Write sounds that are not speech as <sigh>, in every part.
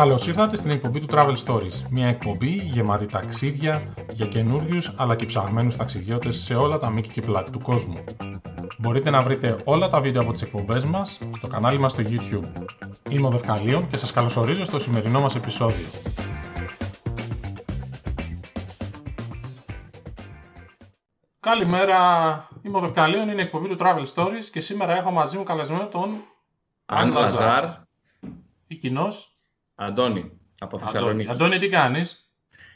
Καλώς ήρθατε στην εκπομπή του Travel Stories. Μια εκπομπή γεμάτη ταξίδια για καινούριους αλλά και ψαγμένους ταξιδιώτες σε όλα τα μήκη και πλάτη του κόσμου. Μπορείτε να βρείτε όλα τα βίντεο από τις εκπομπές μας στο κανάλι μας στο YouTube. Είμαι ο Δευκαλίων και σας καλωσορίζω στο σημερινό μας επεισόδιο. Καλημέρα, είμαι ο Δευκαλίων, είναι η εκπομπή του Travel Stories και σήμερα έχω μαζί μου καλεσμένο τον Αν Λαζάρ, ή κοινός Αντώνη, από Αντώνη. Θεσσαλονίκη. Αντώνη, τι κάνεις;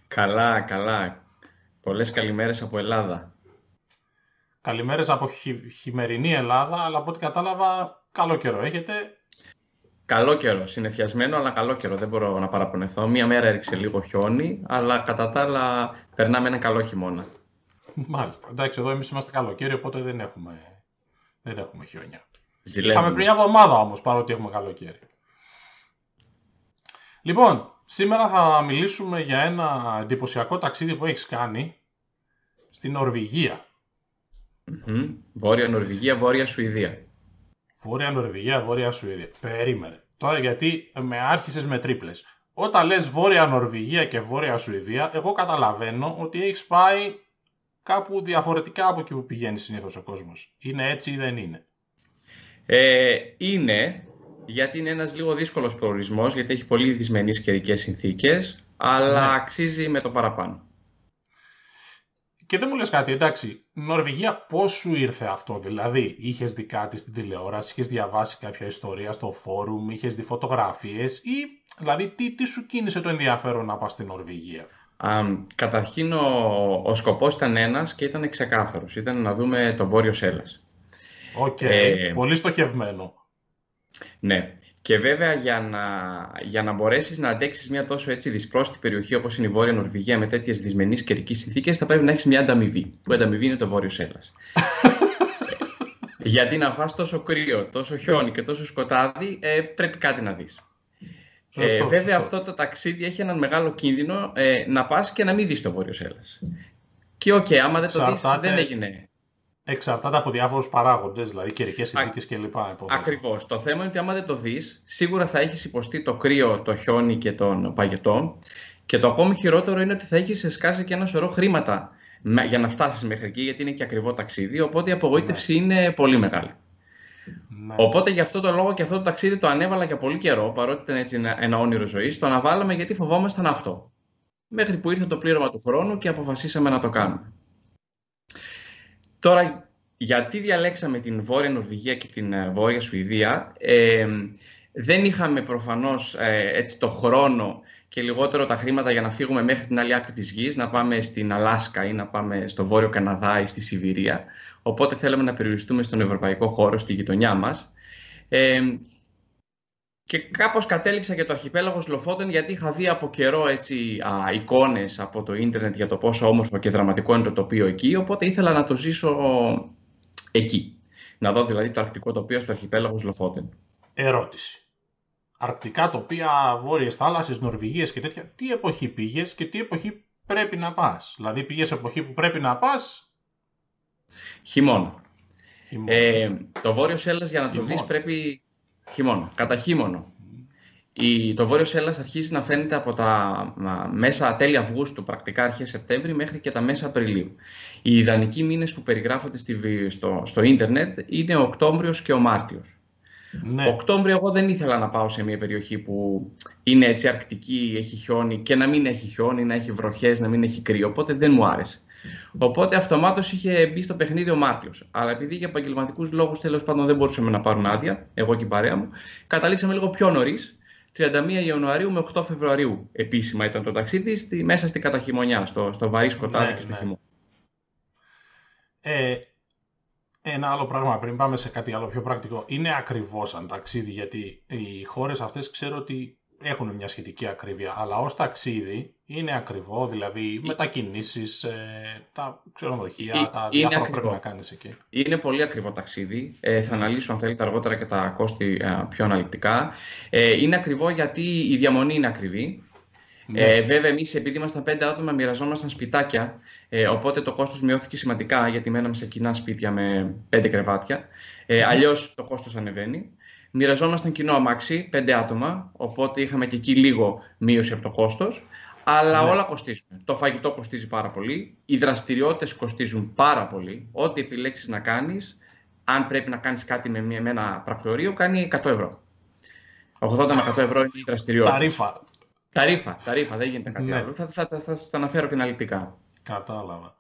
Καλά, καλά. Πολλές καλημέρες από Ελλάδα. Καλημέρες από χει- χειμερινή Ελλάδα, αλλά από ό,τι κατάλαβα καλό καιρό έχετε. Καλό καιρό, συνεφιασμένο, αλλά καλό καιρό. Δεν μπορώ να παραπονεθώ. Μία μέρα έριξε λίγο χιόνι, αλλά κατά τα άλλα περνάμε ένα καλό χειμώνα. Μάλιστα. Εντάξει, εδώ εμείς είμαστε καλοκαίρι, οπότε δεν έχουμε, δεν έχουμε χιόνια. Είχαμε Ζηλεύουμε. πριν μια εβδομάδα όμως, παρότι έχουμε καλοκαίρι. Λοιπόν, σήμερα θα μιλήσουμε για ένα εντυπωσιακό ταξίδι που έχεις κάνει στην Νορβηγία. Μμμ. Βόρεια Νορβηγία, Βόρεια Σουηδία. Βόρεια Νορβηγία, Βόρεια Σουηδία. Περίμενε. Τώρα γιατί με άρχισες με τρίπλες. Όταν λες Βόρεια Νορβηγία και Βόρεια Σουηδία, εγώ καταλαβαίνω ότι έχεις πάει κάπου διαφορετικά από εκεί που πηγαίνει συνήθως ο κόσμος. Είναι έτσι ή δεν είναι; Ε, είναι, γιατί είναι ένας λίγο δύσκολος προορισμός, γιατί έχει πολύ δυσμενείς καιρικές συνθήκες, αλλά Ναι. αξίζει με το παραπάνω. Και δεν μου λες κάτι, εντάξει, Νορβηγία πώς σου ήρθε αυτό, δηλαδή είχες δει κάτι στην τηλεόραση, είχες διαβάσει κάποια ιστορία στο φόρουμ, είχες δει φωτογραφίες ή δηλαδή τι, τι σου κίνησε το ενδιαφέρον να πας στην Νορβηγία; Αμ, καταρχήν ο, ο σκοπός ήταν ένας και ήταν ξεκάθαρος. Ήταν να δούμε το Βόρειο Σέλλας. Οκ, Ε, πολύ στοχευμένο. Ναι. Και βέβαια για να, για να μπορέσεις να αντέξεις μια τόσο έτσι δυσπρόσιτη περιοχή όπως είναι η Βόρεια Νορβηγία με τέτοιες δυσμενείς καιρικές συνθήκες θα πρέπει να έχεις μια ανταμοιβή. Που η ανταμοιβή είναι το Βόρειο Σέλας. <laughs> Γιατί να φας τόσο κρύο, τόσο χιόνι και τόσο σκοτάδι ε, πρέπει κάτι να δεις. Ε, Σωστό, βέβαια σωστό. αυτό το ταξίδι έχει έναν μεγάλο κίνδυνο ε, να πας και να μην δεις το Βόρειο Σέλας. Και οκ, άμα δεν το δεις Εξαρτάται- δεν έγινε. Εξαρτάται από διάφορους παράγοντες, δηλαδή καιρικές συνθήκες κλπ. υποθέτω. Ακριβώς. Το θέμα είναι ότι άμα δεν το δεις, σίγουρα θα έχεις υποστεί το κρύο, το χιόνι και τον παγετό. Και το ακόμη χειρότερο είναι ότι θα έχεις σκάσει και ένα σωρό χρήματα με- για να φτάσεις μέχρι εκεί, γιατί είναι και ακριβό ταξίδι. Οπότε η απογοήτευση είναι πολύ μεγάλη. Ναι. Οπότε γι' αυτό το λόγο και αυτό το ταξίδι το ανέβαλα για πολύ καιρό, παρότι ήταν έτσι ένα, ένα όνειρο ζωής. Το αναβάλαμε γιατί φοβόμασταν αυτό. Μέχρι που ήρθε το πλήρωμα του χρόνου και αποφασίσαμε να το κάνουμε. Τώρα, γιατί διαλέξαμε την Βόρεια Νορβηγία και την ε, Βόρεια Σουηδία, ε, δεν είχαμε προφανώς ε, έτσι το χρόνο και λιγότερο τα χρήματα για να φύγουμε μέχρι την άλλη άκρη της γης, να πάμε στην Αλάσκα ή να πάμε στο Βόρειο Καναδά ή στη Σιβηρία. Οπότε θέλαμε να περιοριστούμε στον ευρωπαϊκό χώρο, στη γειτονιά μας. Ε, και κάπως κατέληξα για το αρχιπέλαγος Λοφότεν γιατί είχα δει από καιρό έτσι, α, εικόνες από το ίντερνετ για το πόσο όμορφο και δραματικό είναι το τοπίο εκεί, οπότε ήθελα να το ζήσω εκεί. Να δω δηλαδή το αρκτικό τοπίο στο αρχιπέλαγος Λοφότεν. Ερώτηση. Αρκτικά τοπία, βόρειες θάλασσες, Νορβηγίες και τέτοια. Τι εποχή πήγες και τι εποχή πρέπει να πας; Δηλαδή πήγες εποχή που πρέπει να πας; Χειμώνα. χειμώνα. Ε, το Βόρειο Σέλλας για να το Χειμώνα. δεις πρέπει χειμώνα, κατά χειμώνο. Η, το Βόρειος Σέλλας αρχίζει να φαίνεται από τα α, μέσα τέλη Αυγούστου, πρακτικά αρχές Σεπτέμβρη, μέχρι και τα μέσα Απριλίου. Οι ιδανικοί μήνες που περιγράφονται στη, βι- στο, στο ίντερνετ είναι ο Οκτώβριος και ο Μάρτιος. ναι. Οκτώβριο εγώ δεν ήθελα να πάω σε μια περιοχή που είναι έτσι αρκτική, έχει χιόνι και να μην έχει χιόνι, να έχει βροχές, να μην έχει κρύο, οπότε δεν μου άρεσε. Οπότε αυτομάτως είχε μπει στο παιχνίδι ο Μάρτιος. Αλλά επειδή για επαγγελματικούς λόγους τέλος πάντων δεν μπορούσαμε να πάρουμε άδεια, εγώ και η παρέα μου, καταλήξαμε λίγο πιο νωρίς. 31 Ιανουαρίου με 8 Φεβρουαρίου επίσημα ήταν το ταξίδι, στη, μέσα στην καταχειμωνιά, στο, στο βαρύ σκοτάδι Ναι, και στο ναι. χειμώνα. Ε, ένα άλλο πράγμα πριν πάμε σε κάτι άλλο πιο πρακτικό. Είναι ακριβώς σαν ταξίδι γιατί οι χώρες αυτές ξέρω ότι έχουν μια σχετική ακρίβεια αλλά ως ταξίδι είναι ακριβό δηλαδή μετακινήσεις, ε, τα ξενοδοχεία, Ε, τα είναι διάφορα που πρέπει ακριβό. να κάνεις εκεί. Είναι πολύ ακριβό ταξίδι. Ε, θα αναλύσω αν θέλετε αργότερα και τα κόστη ε, πιο αναλυτικά. Ε, είναι ακριβό γιατί η διαμονή είναι ακριβή. Ναι. Ε, βέβαια, εμείς επειδή ήμασταν πέντε άτομα, μοιραζόμασταν σπιτάκια. Ε, οπότε το κόστος μειώθηκε σημαντικά γιατί μέναμε σε κοινά σπίτια με πέντε κρεβάτια. Ε, Αλλιώς το κόστος ανεβαίνει. Μοιραζόμασταν κοινό αμάξι, πέντε άτομα, οπότε είχαμε και εκεί λίγο μείωση από το κόστος. Αλλά ναι. όλα κοστίζουν. Το φαγητό κοστίζει πάρα πολύ. Οι δραστηριότητες κοστίζουν πάρα πολύ. Ό,τι επιλέξεις να κάνεις, αν πρέπει να κάνεις κάτι με, με ένα πρακτορείο, κάνει 100 ευρώ. 80 με 100 ευρώ είναι η δραστηριότητα. Ταρίφα. Ταρίφα, ταρίφα, δεν γίνεται κάτι ναι. άλλο. Θα, θα, θα, θα σας τα αναφέρω και αναλυτικά. Κατάλαβα.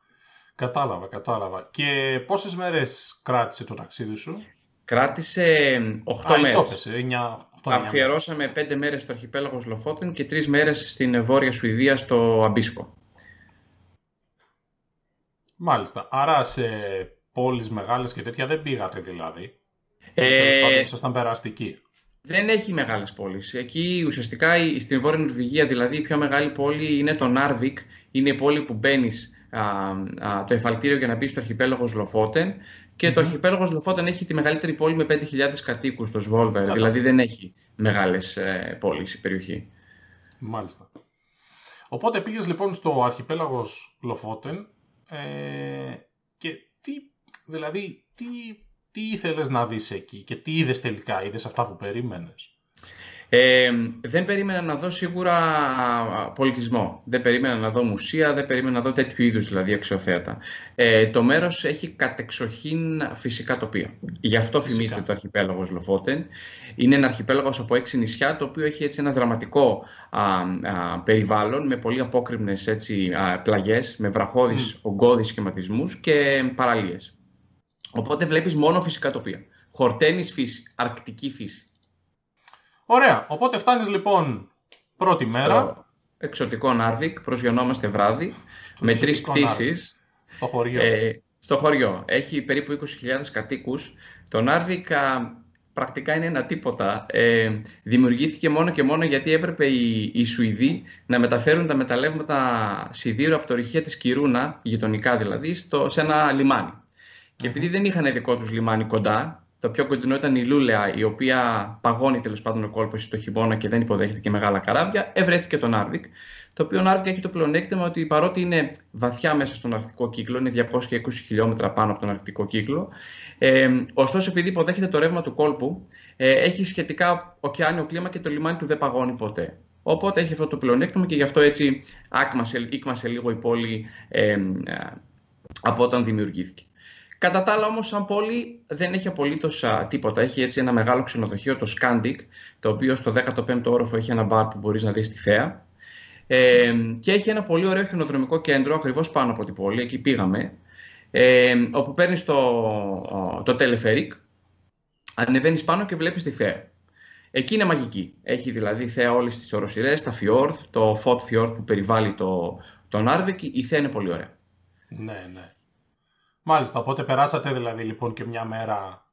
Κατάλαβα, κατάλαβα. Και πόσες μέρες κράτησε το ταξίδι σου, Κράτησε 8 μέρες. 9, Αφιερώσαμε 5 μέρες στο αρχιπέλαγος Λοφότεν και 3 μέρες στην Βόρεια Σουηδία στο Αμπίσκο. Μάλιστα. Άρα σε πόλεις μεγάλες και τέτοια δεν πήγατε δηλαδή. Ε, ήσασταν περαστικοί. Δεν έχει μεγάλες πόλεις. Εκεί ουσιαστικά στην Βόρεια Νορβηγία δηλαδή η πιο μεγάλη πόλη είναι το Νάρβικ. Είναι η πόλη που μπαίνεις το εφαλτήριο για να μπεις στο αρχιπέλαγος Λοφότεν και το αρχιπέλαγος Λοφότεν έχει τη μεγαλύτερη πόλη με 5.000 κατοίκους, το Σβόλβερ, δηλαδή δεν έχει μεγάλες ε, πόλεις η περιοχή. Μάλιστα. Οπότε πήγες λοιπόν στο αρχιπέλαγος Λοφότεν ε, και τι, δηλαδή, τι, τι ήθελες να δεις εκεί και τι είδες τελικά, είδες αυτά που περίμενες; Ε, δεν περίμενα να δω σίγουρα πολιτισμό. Δεν περίμενα να δω μουσεία, δεν περίμενα να δω τέτοιου είδους δηλαδή αξιοθέατα. Ε, το μέρος έχει κατεξοχήν φυσικά τοπία. Γι' αυτό φυσικά. φημίζεται το αρχιπέλαγος Λοφότεν. Είναι ένα αρχιπέλαγος από έξι νησιά, το οποίο έχει έτσι ένα δραματικό α, α, περιβάλλον με πολύ απόκριμνες έτσι, πλαγιές, με βραχώδεις mm. ογκώδεις σχηματισμούς και παραλίες. Οπότε βλέπεις μόνο φυσικά τοπία. Χορτένης φύση, αρκτική φύση. Ωραία. Οπότε φτάνεις λοιπόν πρώτη μέρα. Στο εξωτικό Νάρβικ, προσγειωνόμαστε βράδυ, με τρεις πτήσεις. Στο χωριό. Ε, στο χωριό. Έχει περίπου 20.000 κατοίκους. Το Νάρβικ πρακτικά είναι ένα τίποτα. Ε, δημιουργήθηκε μόνο και μόνο γιατί έπρεπε οι, οι Σουηδοί να μεταφέρουν τα μεταλλεύματα σιδήρου από τα ορυχεία της Κιρούνα, γειτονικά δηλαδή, στο, σε ένα λιμάνι. Και επειδή δεν είχαν δικό τους λιμάνι κοντά, το πιο κοντινό ήταν η Λούλεα, η οποία παγώνει τέλος πάντων ο κόλπος στο χειμώνα και δεν υποδέχεται και μεγάλα καράβια. Ευρέθηκε το Νάρβικ. Το οποίο Νάρβικ έχει το πλεονέκτημα ότι παρότι είναι βαθιά μέσα στον αρκτικό κύκλο, είναι 220 χιλιόμετρα πάνω από τον αρκτικό κύκλο, ε, ωστόσο επειδή υποδέχεται το ρεύμα του κόλπου, ε, έχει σχετικά ωκεάνιο κλίμα και το λιμάνι του δεν παγώνει ποτέ. Οπότε έχει αυτό το πλεονέκτημα και γι' αυτό έτσι άκμασε, ήκμασε λίγο η πόλη ε, ε από όταν δημιουργήθηκε. Κατά τα άλλα όμως σαν πόλη δεν έχει απολύτως τίποτα. Έχει έτσι ένα μεγάλο ξενοδοχείο, το Scandic, το οποίο στο 15ο όροφο έχει ένα μπαρ που μπορείς να δεις τη θέα. Ε, και έχει ένα πολύ ωραίο χιονοδρομικό κέντρο ακριβώς πάνω από την πόλη, εκεί πήγαμε, ε, όπου παίρνεις το, το τελεφερικ, ανεβαίνεις πάνω και βλέπεις τη θέα. Εκεί είναι μαγική. Έχει δηλαδή θέα όλες τις οροσυρές, τα φιόρδ, το φωτ φιόρδ που περιβάλλει το, το Νάρβικ, η θέα είναι πολύ ωραία. Ναι, ναι. Μάλιστα, οπότε περάσατε δηλαδή λοιπόν και μια μέρα...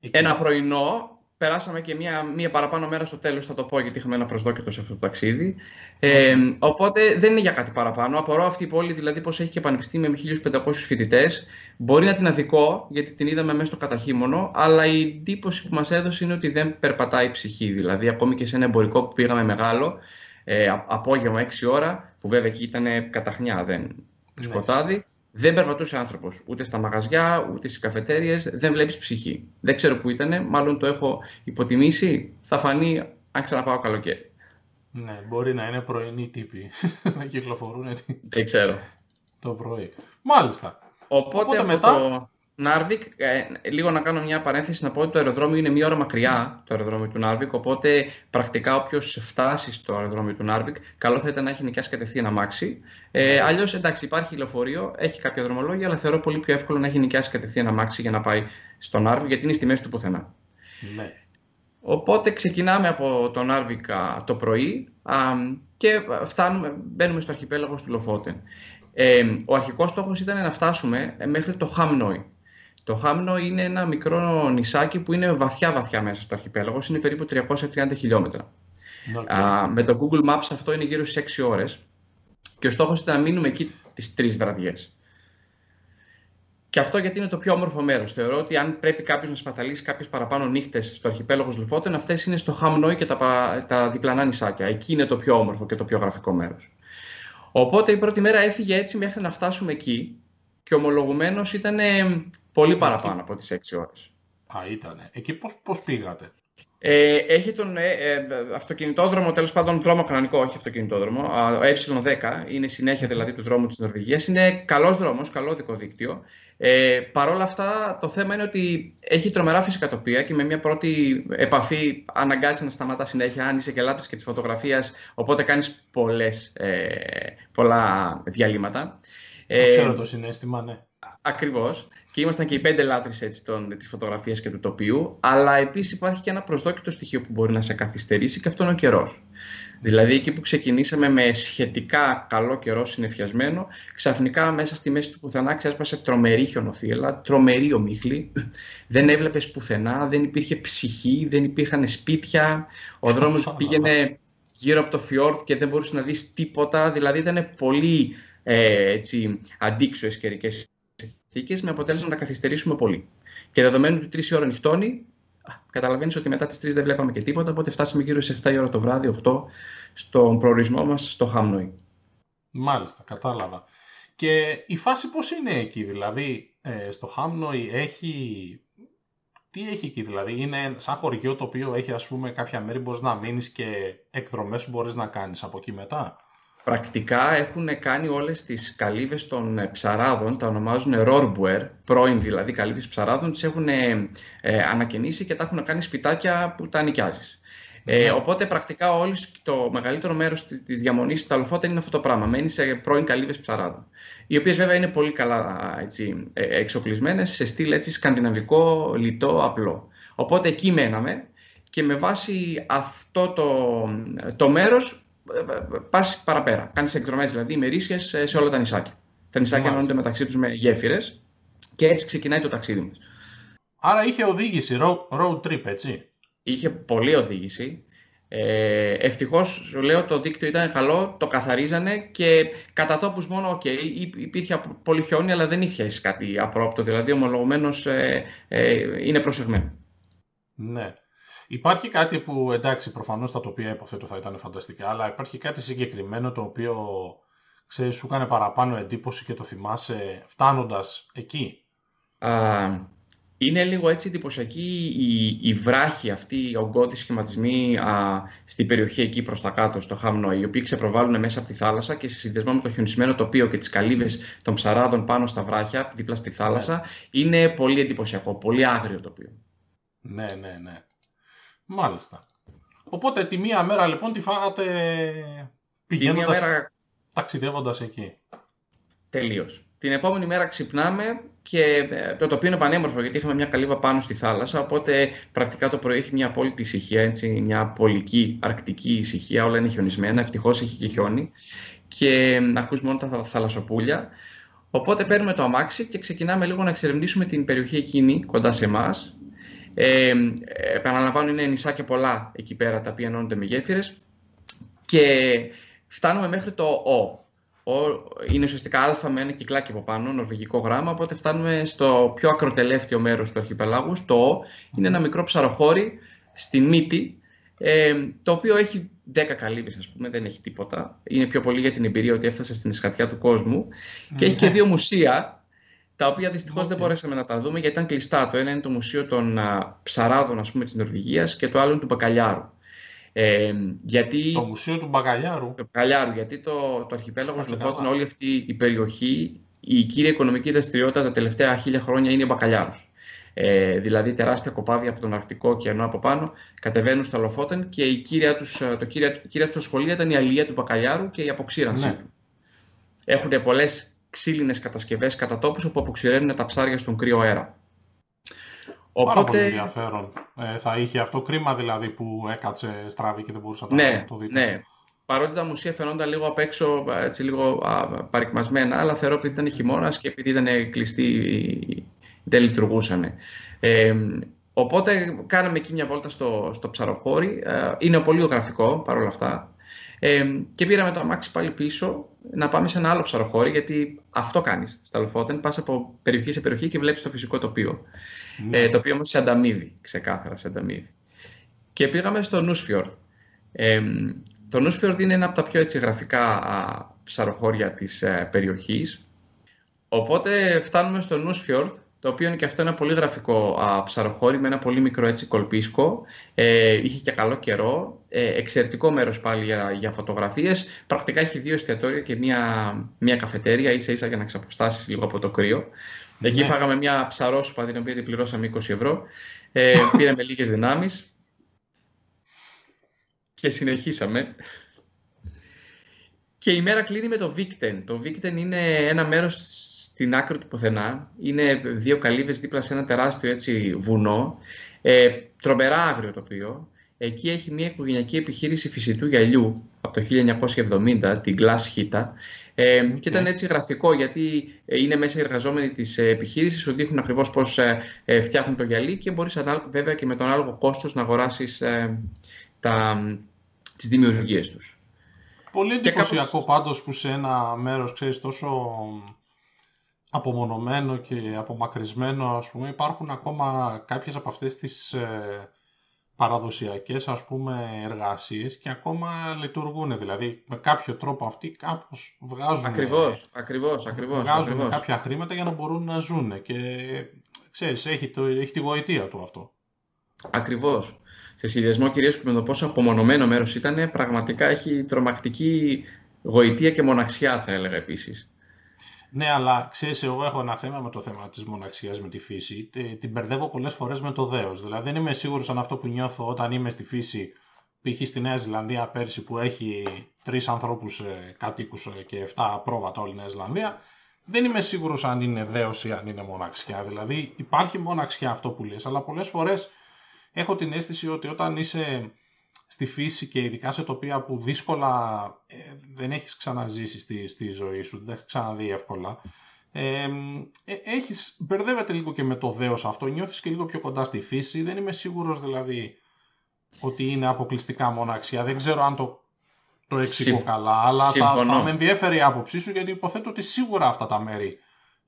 Εκεί. Ένα πρωινό, περάσαμε και μια, μια παραπάνω μέρα στο τέλος, θα το πω γιατί είχαμε ένα προσδόκητο σε αυτό το ταξίδι. Ε, οπότε δεν είναι για κάτι παραπάνω. Απορώ αυτή η πόλη δηλαδή πως έχει και πανεπιστήμια με 1500 φοιτητές. Μπορεί να την αδικό, γιατί την είδαμε μέσα στο καταχύμωνο, αλλά η εντύπωση που μας έδωσε είναι ότι δεν περπατάει η ψυχή. Δηλαδή ακόμη και σε ένα εμπορικό που πήγαμε μεγάλο, ε, απόγευμα 6 ώρα, που βέβαια εκεί ήταν καταχνιά, δεν ναι. σκοτάδι, δεν περπατούσε άνθρωπος ούτε στα μαγαζιά, ούτε στις καφετέρειε. Δεν βλέπεις ψυχή. Δεν ξέρω πού ήταν. Μάλλον το έχω υποτιμήσει. Θα φανεί αν ξαναπάω καλοκαίρι. Ναι, μπορεί να είναι πρωινοί τύποι <laughs> να κυκλοφορούν. Δεν ξέρω. Το πρωί. Μάλιστα. Οπότε, Οπότε μετά... το... Νάρβικ, ε, λίγο να κάνω μια παρένθεση να πω ότι το αεροδρόμιο είναι μία ώρα μακριά το αεροδρόμιο του Νάρβικ. Οπότε πρακτικά όποιος φτάσει στο αεροδρόμιο του Νάρβικ, καλό θα ήταν να έχει νοικιάσει κατευθείαν αμάξι. Ε, Αλλιώς εντάξει, υπάρχει λεωφορείο, έχει κάποια δρομολόγια, αλλά θεωρώ πολύ πιο εύκολο να έχει νοικιάσει κατευθείαν αμάξι για να πάει στο Νάρβικ, γιατί είναι στη μέση του πουθενά. Ναι. Οπότε ξεκινάμε από το Νάρβικ το πρωί α, και φτάνουμε, μπαίνουμε στο αρχιπέλαγος του Λοφότεν. Ε, ο αρχικός στόχος ήταν να φτάσουμε μέχρι το Χάμνοϊ. Το Χάμνοϊ είναι ένα μικρό νησάκι που είναι βαθιά βαθιά μέσα στο αρχιπέλαγο, είναι περίπου 330 χιλιόμετρα. Α, με το Google Maps αυτό είναι γύρω στις 6 ώρες και ο στόχος ήταν να μείνουμε εκεί τις τρεις βραδιές. Και αυτό γιατί είναι το πιο όμορφο μέρος. Θεωρώ ότι αν πρέπει κάποιος να σπαταλήσει κάποιες παραπάνω νύχτες στο αρχιπέλαγο Λουφότεν, αυτές είναι στο Χάμνοι και τα, τα διπλανά νησάκια. Εκεί είναι το πιο όμορφο και το πιο γραφικό μέρος. Οπότε η πρώτη μέρα έφυγε έτσι μέχρι να φτάσουμε εκεί και ομολογουμένως ήταν πολύ παραπάνω από τις 6 ώρες. Α, ήτανε. Εκεί πώς, πώς πήγατε; Ε, έχει τον ε, ε, αυτοκινητόδρομο, τέλος πάντων δρόμο κανονικό, όχι αυτοκινητόδρομο. Ο Ε10 είναι συνέχεια δηλαδή του δρόμου της Νορβηγίας. Είναι καλός δρόμος, καλό δικό δίκτυο. Ε, Παρ' όλα αυτά, το θέμα είναι ότι έχει τρομερά φυσικά τοπία και με μια πρώτη επαφή αναγκάζει να σταματά συνέχεια. Αν είσαι και λάτρης και της φωτογραφίας, οπότε κάνεις ε, πολλά διαλύματα. Ε, ξέρω το συνέστημα, ναι. Ακριβώς. Και ήμασταν και οι πέντε λάτρεις έτσι, των, της φωτογραφίας και του τοπίου. Αλλά επίσης υπάρχει και ένα προσδόκητο στοιχείο που μπορεί να σε καθυστερήσει και αυτό είναι ο καιρός. Δηλαδή εκεί που ξεκινήσαμε με σχετικά καλό καιρό συνεφιασμένο, ξαφνικά μέσα στη μέση του πουθενά ξέσπασε τρομερή χιονοθύελα, τρομερή ομίχλη. Δεν έβλεπες πουθενά, δεν υπήρχε ψυχή, δεν υπήρχαν σπίτια. Ο δρόμος πήγαινε γύρω από το φιόρτ και δεν μπορούσες να δεις τίποτα. Δηλαδή ήταν πολύ ε, έτσι, αντίξωες καιρικές συνθήκες με αποτέλεσμα να καθυστερήσουμε πολύ. Και δεδομένου ότι τρεις ώρα νυχτώνει, καταλαβαίνεις ότι μετά τις 3 δεν βλέπαμε και τίποτα, οπότε φτάσαμε γύρω σε 7 η ώρα το βράδυ, 8, στον προορισμό μας στο Χάμνοϊ. Μάλιστα, κατάλαβα. Και η φάση πώς είναι εκεί, δηλαδή, ε, στο Χάμνοϊ έχει... Τι έχει εκεί, δηλαδή, είναι σαν χωριό το οποίο έχει, ας πούμε, κάποια μέρη μπορείς να μείνεις και εκδρομές που μπορείς να κάνεις από εκεί μετά; Πρακτικά έχουν κάνει όλες τις καλύβες των ε, ψαράδων, τα ονομάζουν Rorbwer, πρώην δηλαδή καλύβες ψαράδων, τις έχουν ε, ε, ανακαινήσει και τα έχουν κάνει σπιτάκια που τα νοικιάζεις. Ε, ναι. οπότε πρακτικά όλοι το μεγαλύτερο μέρος της διαμονής στα Λοφότα είναι αυτό το πράγμα. Μένει σε πρώην καλύβες ψαράδων. Οι οποίες βέβαια είναι πολύ καλά έτσι, ε, εξοπλισμένες σε στυλ έτσι, σκανδιναβικό, λιτό, απλό. Οπότε εκεί μέναμε και με βάση αυτό το, το μέρος πας παραπέρα. Κάνεις εκδρομές δηλαδή ημερήσιε σε όλα τα νησάκια. Τα νησάκια ενώνονται μεταξύ τους με γέφυρες και έτσι ξεκινάει το ταξίδι μας. Άρα είχε οδήγηση, road trip, έτσι. Είχε πολλή οδήγηση. Ε, Ευτυχώς, σου λέω, το δίκτυο ήταν καλό, το καθαρίζανε και κατά τόπους μόνο, okay, υπήρχε πολύ χιόνι, αλλά δεν είχε κάτι απρόπτο. Δηλαδή, ομολογουμένως ε, ε, είναι προσεγμένο. Ναι. Υπάρχει κάτι που εντάξει προφανώς τα τοπία υποθέτω θα ήταν φανταστικά, αλλά υπάρχει κάτι συγκεκριμένο το οποίο ξέρεις, σου έκανε παραπάνω εντύπωση και το θυμάσαι φτάνοντας εκεί; Α, είναι λίγο έτσι εντυπωσιακή η, η βράχη αυτή, οι ογκώδεις σχηματισμοί α, στην περιοχή εκεί προς τα κάτω, στο Χάμνο, οι οποίοι ξεπροβάλλουν μέσα από τη θάλασσα και σε συνδεσμό με το χιονισμένο τοπίο και τις καλύβες των ψαράδων πάνω στα βράχια, δίπλα στη θάλασσα, ναι. είναι πολύ εντυπωσιακό, πολύ άγριο τοπίο. Ναι, ναι, ναι. Μάλιστα. Οπότε τη μία μέρα λοιπόν τη φάγατε πηγαίνοντας, μέρα... ταξιδεύοντας εκεί. Τελείως. Την επόμενη μέρα ξυπνάμε και ε, το τοπίο είναι πανέμορφο γιατί είχαμε μια καλύβα πάνω στη θάλασσα. Οπότε πρακτικά το πρωί έχει μια απόλυτη ησυχία, έτσι, μια πολική αρκτική ησυχία. Όλα είναι χιονισμένα. Ευτυχώς έχει και χιόνι. Και ακούς μόνο τα θαλασσοπούλια. Οπότε παίρνουμε το αμάξι και ξεκινάμε λίγο να εξερευνήσουμε την περιοχή εκείνη κοντά σε εμάς. Ε, επαναλαμβάνω, είναι νησάκια πολλά εκεί πέρα τα οποία ενώνονται με γέφυρες και φτάνουμε μέχρι το Ο. Ο είναι ουσιαστικά α με ένα κυκλάκι από πάνω, νορβηγικό γράμμα, οπότε φτάνουμε στο πιο ακροτελεύτιο μέρος του αρχιπελάγου, στο Ο. Είναι ένα μικρό ψαροχώρι στη μύτη, ε, το οποίο έχει 10 καλύβες, ας πούμε, δεν έχει τίποτα. Είναι πιο πολύ για την εμπειρία ότι έφτασε στην ισχατιά του κόσμου. Και έχει και δύο μουσεία, τα οποία δυστυχώς δεν μπορέσαμε να τα δούμε γιατί ήταν κλειστά. Το ένα είναι το Μουσείο των α, Ψαράδων ας πούμε, της Νορβηγίας και το άλλο είναι του Μπακαλιάρου. Ε, γιατί... Το Μουσείο του Μπακαλιάρου. Το Μπακαλιάρου, γιατί το, το αρχιπέλαγος Λεφότων, όλη αυτή η περιοχή, η κύρια οικονομική δραστηριότητα τα τελευταία χίλια χρόνια είναι ο Μπακαλιάρος. Ε, δηλαδή τεράστια κοπάδια από τον Αρκτικό ωκεανό από πάνω κατεβαίνουν στα Λοφότεν και η κύρια τους, το κύρια, κύρια τους σχολεία ήταν η αλληλεία του Μπακαλιάρου και η αποξήρανσή ναι. του. Έχουν πολλές ξύλινες κατασκευές κατά τόπους όπου αποξηραίνουν τα ψάρια στον κρύο αέρα. Οπότε... Πάρα πολύ ενδιαφέρον. Ε, θα είχε αυτό κρίμα δηλαδή που έκατσε στραβή και δεν μπορούσε να ναι, το δει. Ναι, παρότι τα μουσεία φαινόνταν λίγο απ' έξω, έτσι, λίγο α, παρικμασμένα, αλλά θεωρώ ότι ήταν χειμώνας και επειδή ήταν κλειστοί δεν λειτουργούσαν. Ε, οπότε κάναμε εκεί μια βόλτα στο, στο ψαροχώρι. Ε, είναι πολύ γραφικό παρόλα αυτά. Ε, και πήραμε το αμάξι πάλι πίσω να πάμε σε ένα άλλο ψαροχώρι, γιατί αυτό κάνεις στα Λοφότεν. Πας από περιοχή σε περιοχή και βλέπεις το φυσικό τοπίο. Ναι. Ε, το οποίο όμως σε ανταμείβει, ξεκάθαρα σε ανταμείβει. Και πήγαμε στο Νούσφιορδ. Ε, το Νούσφιορδ είναι ένα από τα πιο έτσι, γραφικά α, ψαροχώρια της ε, περιοχής. Οπότε φτάνουμε στο Νούσφιορδ, το οποίο είναι και αυτό ένα πολύ γραφικό α, ψαροχώρι με ένα πολύ μικρό έτσι κολπίσκο. Ε, είχε και καλό καιρό. Ε, εξαιρετικό μέρος πάλι για, για φωτογραφίες. Πρακτικά έχει δύο εστιατόρια και μία, μία καφετέρια, ίσα ίσα για να ξαποστάσεις λίγο από το κρύο. Ναι. Εκεί φάγαμε μια ψαρόσουπα την οποία την πληρώσαμε 20 ευρώ. Ε, <laughs> πήραμε λίγες δυνάμεις και συνεχίσαμε. Και η μέρα κλείνει με το Βίκτεν. Το Βίκτεν είναι ένα μέρος στην άκρη του πουθενά. Είναι δύο καλύβες δίπλα σε ένα τεράστιο έτσι, βουνό. Ε, τρομερά άγριο τοπίο. Εκεί έχει μια οικογενειακή επιχείρηση φυσιτού γυαλιού από το 1970, την Glass Hita. Ε, Και ήταν έτσι γραφικό γιατί ε, είναι μέσα οι εργαζόμενοι της ε, επιχείρησης, σου δείχνουν ακριβώς πώς ε, φτιάχνουν το γυαλί και μπορείς βέβαια και με τον άλλο κόστος να αγοράσεις ε, τα, τις δημιουργίες τους. Πολύ εντυπωσιακό κάπως... πάντως που σε ένα μέρος, ξέρεις, τόσο απομονωμένο και απομακρυσμένο, ας πούμε, υπάρχουν ακόμα κάποιες από αυτές τις ε, παραδοσιακές, ας πούμε, εργασίες και ακόμα λειτουργούν. Δηλαδή, με κάποιο τρόπο αυτοί κάπως βγάζουν... Ακριβώς, ακριβώς, ακριβώς. Βγάζουν ακριβώς. κάποια χρήματα για να μπορούν να ζουν και, ξέρεις, έχει, το, έχει τη γοητεία του αυτό. Ακριβώς. Σε συνδυασμό κυρίως και με το πόσο απομονωμένο μέρος ήταν, πραγματικά έχει τρομακτική γοητεία και μοναξιά, θα έλεγα επίσης. Ναι, αλλά ξέρεις, εγώ έχω ένα θέμα με το θέμα της μοναξιάς με τη φύση. Την μπερδεύω πολλές φορές με το δέος. Δηλαδή, δεν είμαι σίγουρος αν αυτό που νιώθω όταν είμαι στη φύση, π.χ. στη Νέα Ζηλανδία πέρσι που έχει τρεις ανθρώπους ε, κατοίκους ε, και 7 πρόβατα όλη η Νέα Ζηλανδία, δεν είμαι σίγουρος αν είναι δέος ή αν είναι μοναξιά. Δηλαδή, υπάρχει μοναξιά αυτό που λες, αλλά πολλές φορές έχω την αίσθηση ότι όταν είσαι στη φύση και ειδικά σε τοπία που δύσκολα ε, δεν έχεις ξαναζήσει στη, στη ζωή σου, δεν έχεις ξαναδεί εύκολα, ε, ε, έχεις, μπερδεύεται λίγο και με το δέος αυτό, νιώθεις και λίγο πιο κοντά στη φύση, δεν είμαι σίγουρος δηλαδή ότι είναι αποκλειστικά μοναξιά, δεν ξέρω αν το, το εξηγώ καλά, αλλά θα, θα με ενδιαφέρει η άποψή σου γιατί υποθέτω ότι σίγουρα αυτά τα μέρη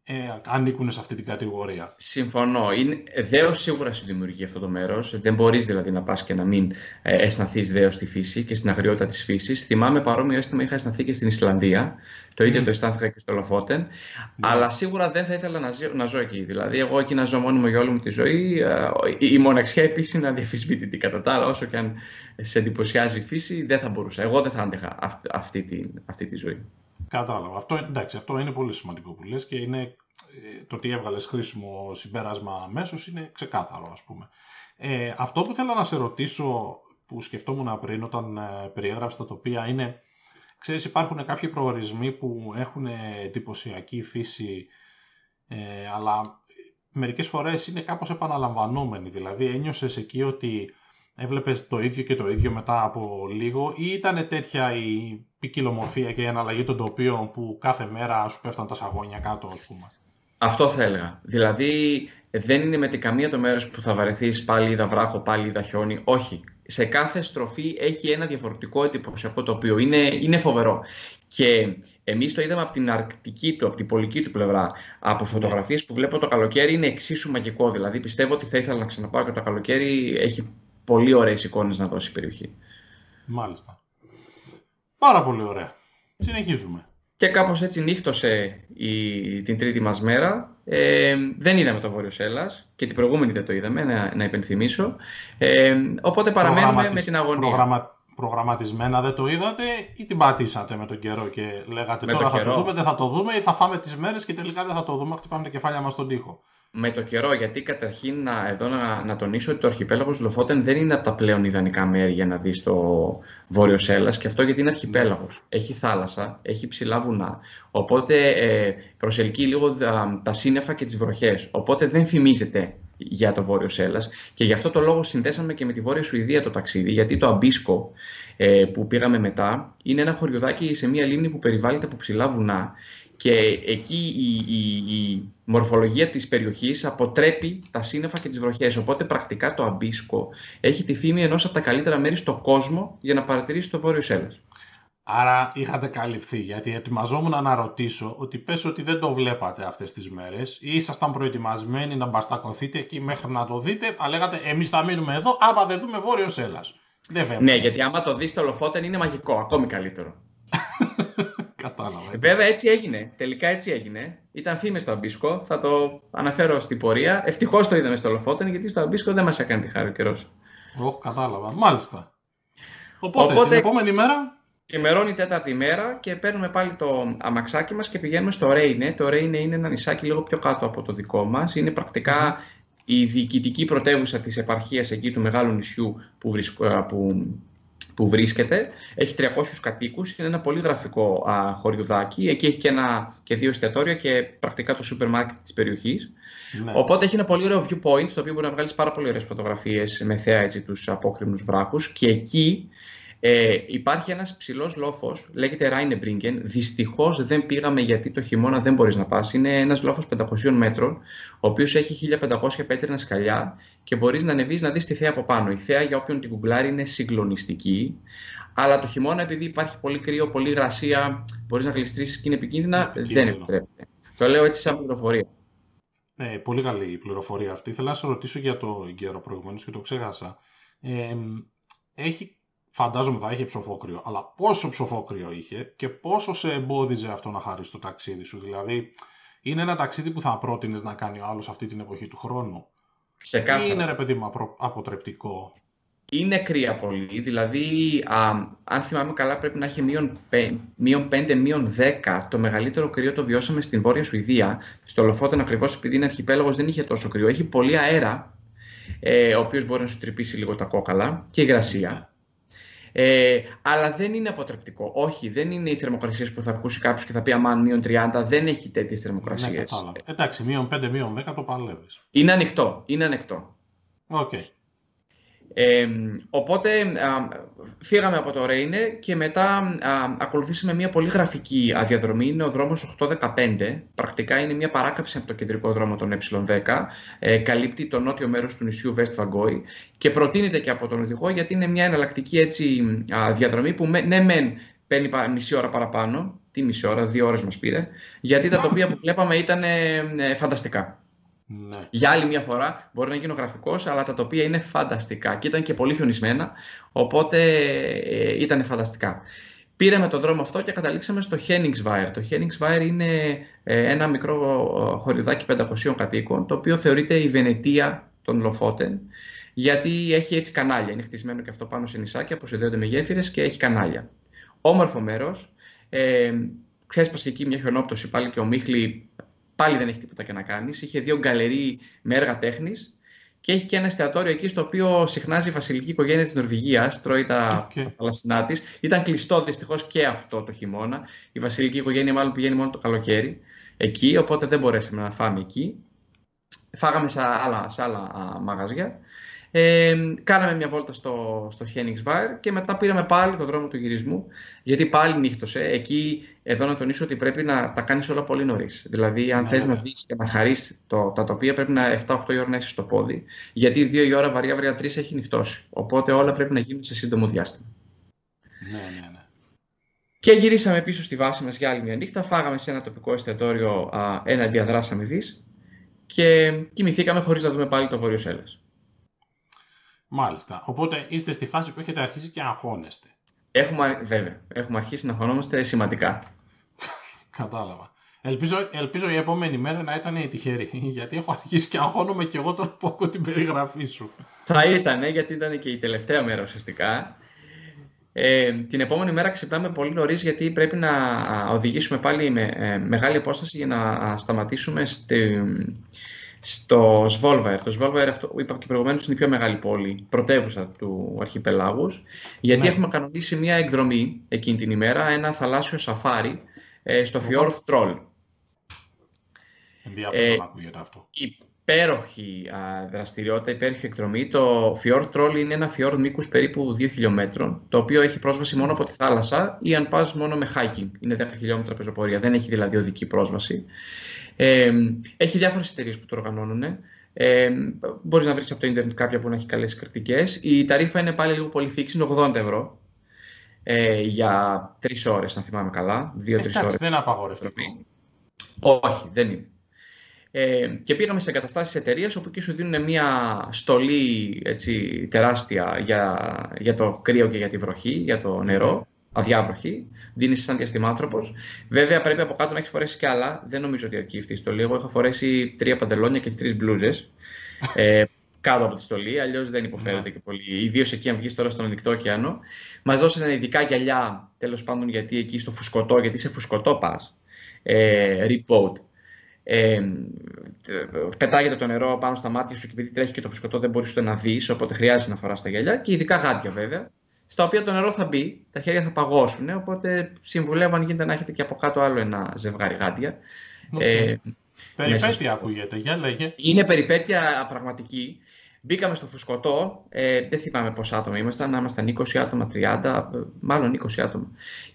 ε, ανήκουν σε αυτή την κατηγορία. Συμφωνώ. Είναι δέος σίγουρα σου δημιουργεί αυτό το μέρος. Δεν μπορείς δηλαδή να πας και να μην ε, αισθανθείς δέος στη φύση και στην αγριότητα της φύσης. Θυμάμαι παρόμοιο αίσθημα είχα αισθανθεί και στην Ισλανδία. Το ίδιο το αισθάνθηκα και στο Λοφότεν. Mm. Αλλά σίγουρα δεν θα ήθελα να ζω, να ζω εκεί. Δηλαδή, εγώ εκεί να ζω μόνιμο για όλη μου τη ζωή. Ε, η, η μοναξιά επίσης είναι αδιαφυσβήτητη. Κατά τα άλλα, όσο και αν σε εντυπωσιάζει η φύση, δεν θα μπορούσα. Εγώ δεν θα άντεχα αυτή, αυτή, τη, αυτή τη ζωή. Κατάλαβα. Αυτό, εντάξει, αυτό είναι πολύ σημαντικό που λες και είναι ε, το ότι έβγαλες χρήσιμο συμπέρασμα αμέσως είναι ξεκάθαρο ας πούμε. Ε, αυτό που θέλω να σε ρωτήσω που σκεφτόμουν πριν όταν ε, περιέγραψα τα τοπία είναι ξέρεις υπάρχουν κάποιοι προορισμοί που έχουν εντυπωσιακή φύση ε, αλλά μερικές φορές είναι κάπως επαναλαμβανόμενοι δηλαδή ένιωσες εκεί ότι έβλεπες το ίδιο και το ίδιο μετά από λίγο ή ήταν τέτοια η ποικιλομορφία και η αναλλαγή των τοπίων που κάθε μέρα σου πέφταν τα σαγόνια κάτω, ας πούμε. Αυτό θα έλεγα. Δηλαδή, δεν είναι με την καμία το μέρος που θα βαρεθείς πάλι είδα βράχο, πάλι είδα χιόνι. Όχι. Σε κάθε στροφή έχει ένα διαφορετικό εντυπωσιακό τοπίο. Είναι, είναι φοβερό. Και εμείς το είδαμε από την αρκτική του, από την πολική του πλευρά. Από ναι. φωτογραφίες που βλέπω το καλοκαίρι είναι εξίσου μαγικό. Δηλαδή, πιστεύω ότι θα ήθελα να ξαναπάω και το καλοκαίρι έχει πολύ ωραίες εικόνες να δώσει η περιοχή. Μάλιστα. Πάρα πολύ ωραία. Συνεχίζουμε. Και κάπως έτσι νύχτωσε η, την τρίτη μας μέρα. Ε, δεν είδαμε το Βόρειος Σέλλας και την προηγούμενη δεν το είδαμε, να, να υπενθυμίσω. Ε, οπότε παραμένουμε με την αγωνία. Προγραμμα, προγραμματισμένα δεν το είδατε ή την πατήσατε με τον καιρό και λέγατε τώρα θα το δούμε, δεν θα το δούμε ή θα φάμε τις μέρες και τελικά δεν θα το δούμε, χτυπάμε τα κεφάλια μας στον τοίχο με το καιρό, γιατί καταρχήν να, εδώ να, να τονίσω ότι το αρχιπέλαγος Λοφότεν δεν είναι από τα πλέον ιδανικά μέρη για να δεις το βόρειος Σέλλας και αυτό γιατί είναι αρχιπέλαγος. Έχει θάλασσα, έχει ψηλά βουνά, οπότε ε, προσελκύει λίγο τα, τα σύννεφα και τις βροχές, οπότε δεν φημίζεται για το Βόρειος Σέλλας και γι' αυτό το λόγο συνδέσαμε και με τη Βόρεια Σουηδία το ταξίδι, γιατί το Αμπίσκο ε, που πήγαμε μετά είναι ένα χωριουδάκι σε μια λίμνη που περιβάλλεται από ψηλά βουνά και εκεί η, η, η μορφολογία της περιοχής αποτρέπει τα σύννεφα και τις βροχές. Οπότε πρακτικά το Αμπίσκο έχει τη φήμη ενός από τα καλύτερα μέρη στον κόσμο για να παρατηρήσει το Βόρειο Σέλλας. Άρα είχατε καλυφθεί, γιατί ετοιμαζόμουν να ρωτήσω ότι πες ότι δεν το βλέπατε αυτές τις μέρες ή ήσασταν προετοιμασμένοι να μπαστακωθείτε εκεί μέχρι να το δείτε, αλλά λέγατε εμείς θα μείνουμε εδώ, άμα δεν δούμε Βόρειο Σέλλας. Ναι, γιατί άμα το δεις το Λοφότεν είναι μαγικό, ακόμη καλύτερο. <laughs> Κατάλαβα. Βέβαια έτσι έγινε. Τελικά έτσι έγινε. Ήταν φήμες στο Αμπίσκο. Θα το αναφέρω στην πορεία. Ευτυχώς το είδαμε στο Λοφότεν γιατί στο Αμπίσκο δεν μας έκανε τη χάρη ο καιρός. Όχι, κατάλαβα. Μάλιστα. Οπότε, Οπότε την επόμενη μέρα; Ξημερώνει η τέταρτη μέρα και παίρνουμε πάλι το αμαξάκι μας και πηγαίνουμε στο Ρέινε. Το Ρέινε είναι ένα νησάκι λίγο πιο κάτω από το δικό μας. Είναι πρακτικά η διοικητική πρωτεύουσα της επαρχίας εκεί του μεγάλου νησιού που, που που βρίσκεται. Έχει 300 κατοίκους, είναι ένα πολύ γραφικό α, χωριουδάκι. Εκεί έχει και, ένα, και δύο εστιατόρια και πρακτικά το σούπερ μάρκετ της περιοχής. Ναι. Οπότε έχει ένα πολύ ωραίο viewpoint, στο οποίο μπορεί να βγάλεις πάρα πολύ ωραίες φωτογραφίες με θέα έτσι, τους απόκριμνους βράχους. Και εκεί ε, υπάρχει ένας ψηλός λόφος, λέγεται Rheinebringen. Δυστυχώς δεν πήγαμε γιατί το χειμώνα δεν μπορείς να πας. Είναι ένας λόφος 500 μέτρων, ο οποίος έχει 1500 πέτρινα σκαλιά και μπορείς να ανεβείς να δεις τη θέα από πάνω. Η θέα για όποιον την κουγκλάρει είναι συγκλονιστική. Αλλά το χειμώνα, επειδή υπάρχει πολύ κρύο, πολύ γρασία, μπορείς να γλιστρήσεις και είναι επικίνδυνα, δεν επιτρέπεται. Το λέω έτσι σαν πληροφορία. Ε, πολύ καλή η πληροφορία αυτή. Θέλω να σε ρωτήσω για το καιρό προηγουμένως και το ξέχασα. Ε, έχει φαντάζομαι θα είχε ψοφόκριο, αλλά πόσο ψοφόκριο είχε και πόσο σε εμπόδιζε αυτό να χάρει το ταξίδι σου. Δηλαδή, είναι ένα ταξίδι που θα πρότεινες να κάνει ο άλλος αυτή την εποχή του χρόνου; Ξεκάθαρα. Ή είναι ρε παιδί μου αποτρεπτικό; Είναι κρύα πολύ. Δηλαδή, α, αν θυμάμαι καλά, πρέπει να έχει μείον 5, μείον 10. Το μεγαλύτερο κρύο το βιώσαμε στην Βόρεια Σουηδία. Στο Λοφότεν, ακριβώς επειδή είναι αρχιπέλαγος, δεν είχε τόσο κρύο. Έχει πολύ αέρα, ε, ο οποίος μπορεί να σου τρυπήσει λίγο τα κόκαλα και υγρασία. Ε, αλλά δεν είναι αποτρεπτικό. Όχι, δεν είναι οι θερμοκρασίες που θα ακούσει κάποιος και θα πει Αμάν μείον 30, δεν έχει τέτοιες θερμοκρασίες. Ναι, Εντάξει, μείον 5, μείον 10 το παλεύεις. Είναι ανοιχτό. Είναι ανοιχτό. Okay. Ε, οπότε φύγαμε από το Ρέινε και μετά α, ακολουθήσαμε μια πολύ γραφική αδιαδρομή. Είναι ο δρόμος 815. Πρακτικά είναι μια παράκαψη από το κεντρικό δρόμο των Ε10. Ε, καλύπτει το νότιο μέρος του νησιού West Vangoi και προτείνεται και από τον οδηγό γιατί είναι μια εναλλακτική έτσι, α, διαδρομή που ναι μεν παίρνει μισή ώρα παραπάνω, τι μισή ώρα, δύο ώρες μας πήρε, γιατί τα τοπία που βλέπαμε ήταν ε, ε, φανταστικά. Ναι. Για άλλη μια φορά μπορεί να γίνει ο γραφικός, αλλά τα τοπία είναι φανταστικά και ήταν και πολύ χιονισμένα, οπότε ε, ήταν φανταστικά. Πήραμε το δρόμο αυτό και καταλήξαμε στο Henningsweir. Το Henningsweir είναι ε, ένα μικρό χωριουδάκι 500 κατοίκων, το οποίο θεωρείται η Βενετία των Λοφότεν, γιατί έχει έτσι κανάλια. Είναι χτισμένο και αυτό πάνω σε νησάκια που συνδέονται με γέφυρες και έχει κανάλια. Όμορφο μέρος. Ε, ξέσπασε εκεί μια χιονόπτωση πάλι και ο Μίχλη πάλι δεν έχει τίποτα και να κάνεις. Είχε δύο γκαλερί με έργα τέχνης και έχει και ένα εστιατόριο εκεί στο οποίο συχνάζει η βασιλική οικογένεια της Νορβηγίας, τρώει τα okay. της. Ήταν κλειστό δυστυχώς και αυτό το χειμώνα. Η βασιλική οικογένεια μάλλον πηγαίνει μόνο το καλοκαίρι εκεί, οπότε δεν μπορέσαμε να φάμε εκεί. Φάγαμε σε άλλα, σε άλλα μαγαζιά. Ε, κάναμε μια βόλτα στο, στο Henningsweir και μετά πήραμε πάλι τον δρόμο του γυρισμού, γιατί πάλι νύχτωσε. Εκεί, εδώ να τονίσω ότι πρέπει να τα κάνεις όλα πολύ νωρίς. Δηλαδή, αν ναι, θες ναι. να δεις και να χαρείς τα τοπία, πρέπει να 7-8 η ώρα να είσαι στο πόδι. Γιατί 2 η ώρα βαριά βαριά 3 έχει νυχτώσει. Οπότε όλα πρέπει να γίνουν σε σύντομο διάστημα. Ναι, ναι, ναι. Και γυρίσαμε πίσω στη βάση μας για άλλη μια νύχτα. Φάγαμε σε ένα τοπικό εστιατόριο ένα διαδράση αμοιβής και κοιμηθήκαμε χωρίς να δούμε πάλι το Βόρειο Σέλλας. Μάλιστα. Οπότε είστε στη φάση που έχετε αρχίσει και αγχώνεστε. Έχουμε, βέβαια, έχουμε αρχίσει να αγχωνόμαστε σημαντικά. Κατάλαβα. Ελπίζω, ελπίζω η επόμενη μέρα να ήταν η τυχερή, <laughs> γιατί έχω αρχίσει και αγχώνομαι και εγώ τώρα που ακούω την περιγραφή σου. Θα ήταν, γιατί ήταν και η τελευταία μέρα ουσιαστικά. Ε, την επόμενη μέρα ξυπνάμε πολύ νωρίς γιατί πρέπει να οδηγήσουμε πάλι με ε, μεγάλη απόσταση για να σταματήσουμε στη, στο Σβόλβαερ. Το Σβόλβαερ, αυτό που είπα και προηγουμένως, είναι η πιο μεγάλη πόλη, πρωτεύουσα του αρχιπελάγους. Γιατί ναι. έχουμε κανονίσει μια εκδρομή εκείνη την ημέρα, ένα θαλάσσιο σαφάρι ε, στο Fjord Troll. Ενδιαφέρον ε, να ακούγεται αυτό. Υπέροχη α, δραστηριότητα, υπέροχη εκδρομή. Το Fjord Troll είναι ένα φιόρ μήκους περίπου 2 χιλιόμετρων, το οποίο έχει πρόσβαση μόνο από τη θάλασσα ή αν πας μόνο με hiking. Είναι 10 χιλιόμετρα πεζοπορία, δεν έχει δηλαδή οδική πρόσβαση. Ε, έχει διάφορες εταιρείες που το οργανώνουν. Ε, Μπορείς να βρεις από το Ιντερνετ κάποια που να έχει καλές κριτικές. Η ταρήφα είναι πάλι λίγο πολύ φίξη, είναι 80 ευρώ. Ε, για τρεις ώρες, αν θυμάμαι καλά. Δύο-τρει ώρες. Δεν είναι απαγορευτικό. Όχι, δεν είναι. Ε, και πήγαμε σε εγκαταστάσεις εταιρεία όπου εκεί σου δίνουν μια στολή έτσι, τεράστια για, για το κρύο και για τη βροχή, για το νερό. Αδιάβροχη. Δίνεις σαν διαστημάτροπο. Βέβαια πρέπει από κάτω να έχεις φορέσει κι άλλα. Δεν νομίζω ότι αρκεί αυτή η στολή. Εγώ έχω φορέσει τρία παντελόνια και τρεις μπλούζες. <laughs> ε, κάτω από τη στολή, αλλιώς δεν υποφέρεται ναι. και πολύ. Ιδίως εκεί, αν βγεις τώρα στον ανοιχτό ωκεανό. Μας δώσανε ειδικά γυαλιά, τέλος πάντων, γιατί εκεί στο φουσκωτό, γιατί σε φουσκωτό πας. Ε, Ε, πετάγεται το νερό πάνω στα μάτια σου και επειδή τρέχει και το φουσκωτό δεν μπορείς να δεις, οπότε χρειάζεται να φοράς τα γυαλιά και ειδικά γάντια βέβαια. Στα οποία το νερό θα μπει, τα χέρια θα παγώσουν. Οπότε συμβουλεύω αν γίνεται να έχετε και από κάτω άλλο ένα ζευγάρι γάντια. Okay. Ε, περιπέτεια ακούγεται, για λέγε. Είναι περιπέτεια πραγματική. Μπήκαμε στο φουσκωτό, ε, δεν θυμάμαι πόσα άτομα ήμασταν, να ήμασταν 20 άτομα, 30, μάλλον 20 άτομα.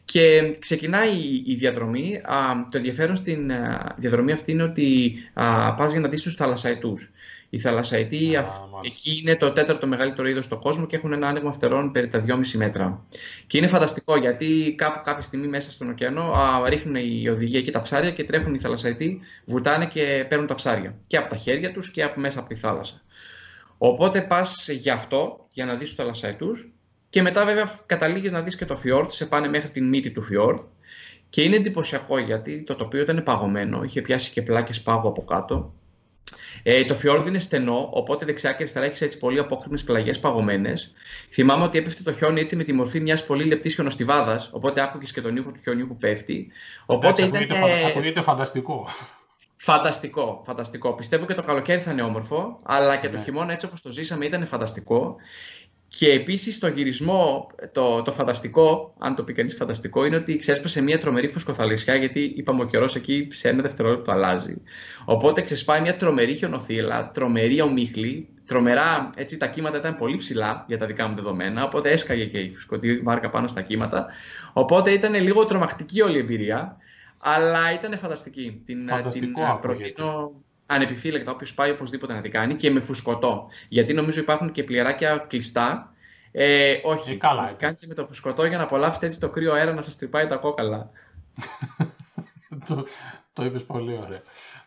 Και ξεκινάει η διαδρομή. Α, το ενδιαφέρον στην α, διαδρομή αυτή είναι ότι α, πας για να δεις τους θαλασσαϊτούς. Οι θαλασσαϊτοί εκεί είναι το τέταρτο μεγαλύτερο είδος στον κόσμο και έχουν ένα άνοιγμα φτερών περί τα 2,5 μέτρα. Και είναι φανταστικό γιατί κάπου κάποια στιγμή μέσα στον ωκεανό α, ρίχνουν οι οδηγοί εκεί τα ψάρια και τρέχουν οι θαλασσαϊτοί, βουτάνε και παίρνουν τα ψάρια. Και από τα χέρια τους και από μέσα από τη θάλασσα. Οπότε πας γι' αυτό, για να δεις τους θαλασσαϊτού, και μετά βέβαια καταλήγεις να δεις και το φιόρτ, σε πάνε μέχρι την μύτη του φιόρτ. Και είναι εντυπωσιακό γιατί το τοπίο ήταν παγωμένο, είχε πιάσει και πλάκες πάγου από κάτω. Ε, το φιόρδ είναι στενό, οπότε δεξιά και αριστερά έχεις έτσι πολύ απόκριμες πλαγιές παγωμένες. Θυμάμαι ότι έπεφτε το χιόνι έτσι με τη μορφή μιας πολύ λεπτής χιονοστιβάδας, οπότε άκουγες και τον ήχο του χιονιού που πέφτει. Οπότε Εντάξει, ήταν. Ακούγεται, ακούγεται φανταστικό. Φανταστικό, φανταστικό. Πιστεύω και το καλοκαίρι θα είναι όμορφο, αλλά και το ναι. χειμώνα έτσι όπως το ζήσαμε ήταν φανταστικό. Και επίσης το γυρισμό, το, το φανταστικό, αν το πει κανείς φανταστικό, είναι ότι ξέσπασε μια τρομερή φουσκοθαλισσιά, γιατί είπαμε ο καιρός εκεί σε ένα δευτερόλεπτο αλλάζει. Οπότε ξεσπάει μια τρομερή χιονοθύλα, τρομερή ομίχλη, τρομερά, έτσι τα κύματα ήταν πολύ ψηλά για τα δικά μου δεδομένα, οπότε έσκαγε και η φουσκωτή βάρκα πάνω στα κύματα. Οπότε ήταν λίγο τρομακτική όλη η εμπειρία. Αλλά ήταν φανταστική. Την, την προτείνω ανεπιφύλακτα. Όποιος πάει οπωσδήποτε να την κάνει και με φουσκωτό. Γιατί νομίζω υπάρχουν και πληράκια κλειστά. Ε, όχι, ε, καλά, κάντε με το φουσκωτό για να απολαύσετε έτσι το κρύο αέρα να σας τρυπάει τα κόκαλα. <laughs> το, το είπες πολύ ωραία.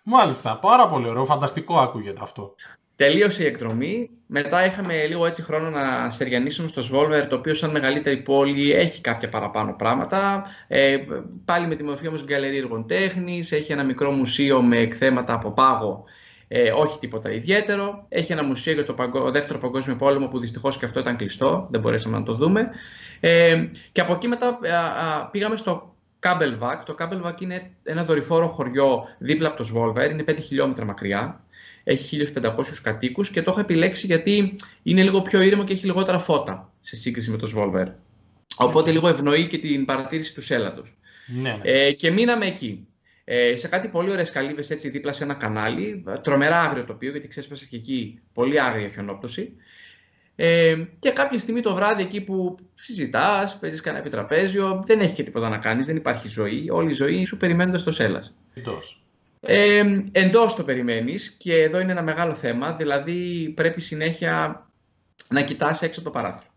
Μάλιστα, πάρα πολύ ωραίο. Φανταστικό ακούγεται αυτό. Τελείωσε η εκδρομή. Μετά είχαμε λίγο έτσι χρόνο να στεριανίσουμε στο Σβόλβερ, το οποίο σαν μεγαλύτερη πόλη έχει κάποια παραπάνω πράγματα. Ε, πάλι με τη μορφή όμως γκαλερί έργων τέχνης, έχει ένα μικρό μουσείο με εκθέματα από πάγο, ε, όχι τίποτα ιδιαίτερο. Έχει ένα μουσείο για το παγκο... δεύτερο παγκόσμιο πόλεμο που δυστυχώς και αυτό ήταν κλειστό, δεν μπορέσαμε να το δούμε. Ε, και από εκεί μετά α, α, πήγαμε στο Κάμπελβακ. Το Κάμπελβακ είναι ένα δορυφόρο χωριό δίπλα από το Σβόλβερ, είναι 5 χιλιόμετρα μακριά έχει 1.500 κατοίκους και το έχω επιλέξει γιατί είναι λίγο πιο ήρεμο και έχει λιγότερα φώτα σε σύγκριση με το Σβόλβερ. Οπότε λίγο ευνοεί και την παρατήρηση του σέλατος. Ναι, ναι. Ε, και μείναμε εκεί. Ε, σε κάτι πολύ ωραίες καλύβες έτσι δίπλα σε ένα κανάλι, τρομερά άγριο τοπίο γιατί ξέσπασε και εκεί πολύ άγρια χιονόπτωση. Ε, και κάποια στιγμή το βράδυ εκεί που συζητάς, παίζεις κανένα επιτραπέζιο, δεν έχει και τίποτα να κάνεις, δεν υπάρχει ζωή. Όλη η ζωή σου περιμένοντας το σέλας. Εντός. Ε, εντός το περιμένεις και εδώ είναι ένα μεγάλο θέμα, δηλαδή πρέπει συνέχεια να κοιτάς έξω από το παράθυρο.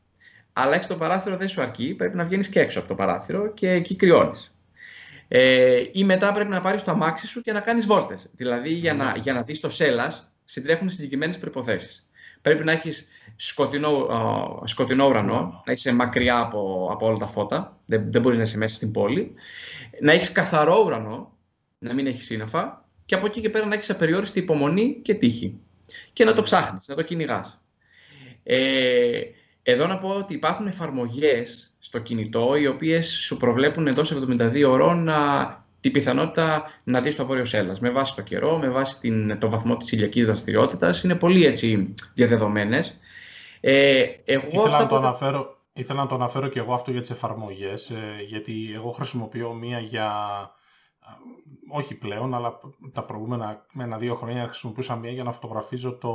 Αλλά έξω από το παράθυρο δεν σου αρκεί, πρέπει να βγαίνεις και έξω από το παράθυρο και εκεί κρυώνεις. Ε, ή μετά πρέπει να πάρεις το αμάξι σου και να κάνεις βόλτες. Δηλαδή για να, για να δεις το σέλας συντρέχουν συγκεκριμένες προποθέσει. Πρέπει να έχεις σκοτεινό, σκοτεινό ουρανό, να είσαι μακριά από, από όλα τα φώτα, δεν, δεν μπορείς να είσαι μέσα στην πόλη. Να έχεις καθαρό ουρανό, να μην έχεις σύννεφα και από εκεί και πέρα να έχεις απεριόριστη υπομονή και τύχη. Και να το ψάχνεις, να το κυνηγάς. Ε, εδώ να πω ότι υπάρχουν εφαρμογές στο κινητό οι οποίες σου προβλέπουν εντός 72 ώρων να, την πιθανότητα να δεις το βόρειο Σέλλα. Με βάση το καιρό, με βάση την, το βαθμό της ηλιακής δραστηριότητας. Είναι πολύ έτσι διαδεδομένες. Ε, εγώ ήθελα, να το αναφέρω, ήθελα να το αναφέρω και εγώ αυτό για τις εφαρμογές, ε, γιατί εγώ χρησιμοποιώ μία για όχι πλέον, αλλά τα προηγούμενα ένα-δύο χρόνια χρησιμοποιούσα μία για να φωτογραφίζω το,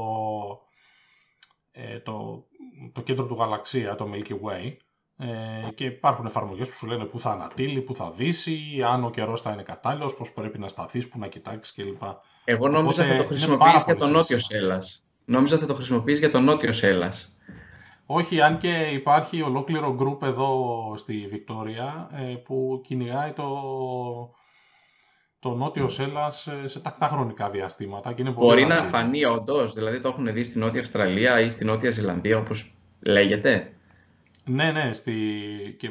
ε, το, το κέντρο του γαλαξία, το Milky Way. Ε, και υπάρχουν εφαρμογές που σου λένε πού θα ανατείλει, πού θα δύσει, αν ο καιρός θα είναι κατάλληλος, πώς πρέπει να σταθείς, πού να κοιτάξεις κλπ. Εγώ νόμιζα θα το χρησιμοποιείς για τον νότιο Σέλλας. Νόμιζα θα το χρησιμοποιείς για τον νότιο Σέλλας. Όχι, αν και υπάρχει ολόκληρο γκρουπ εδώ στη Βικτόρια ε, που κυνηγάει το, το νότιο Σέλλα σε τακτά χρονικά διαστήματα. Και είναι πολύ Μπορεί να φανεί όντως, δηλαδή το έχουν δει στην Νότια Αυστραλία ή στην Νότια Ζηλανδία, όπως λέγεται; Ναι, ναι, στη... και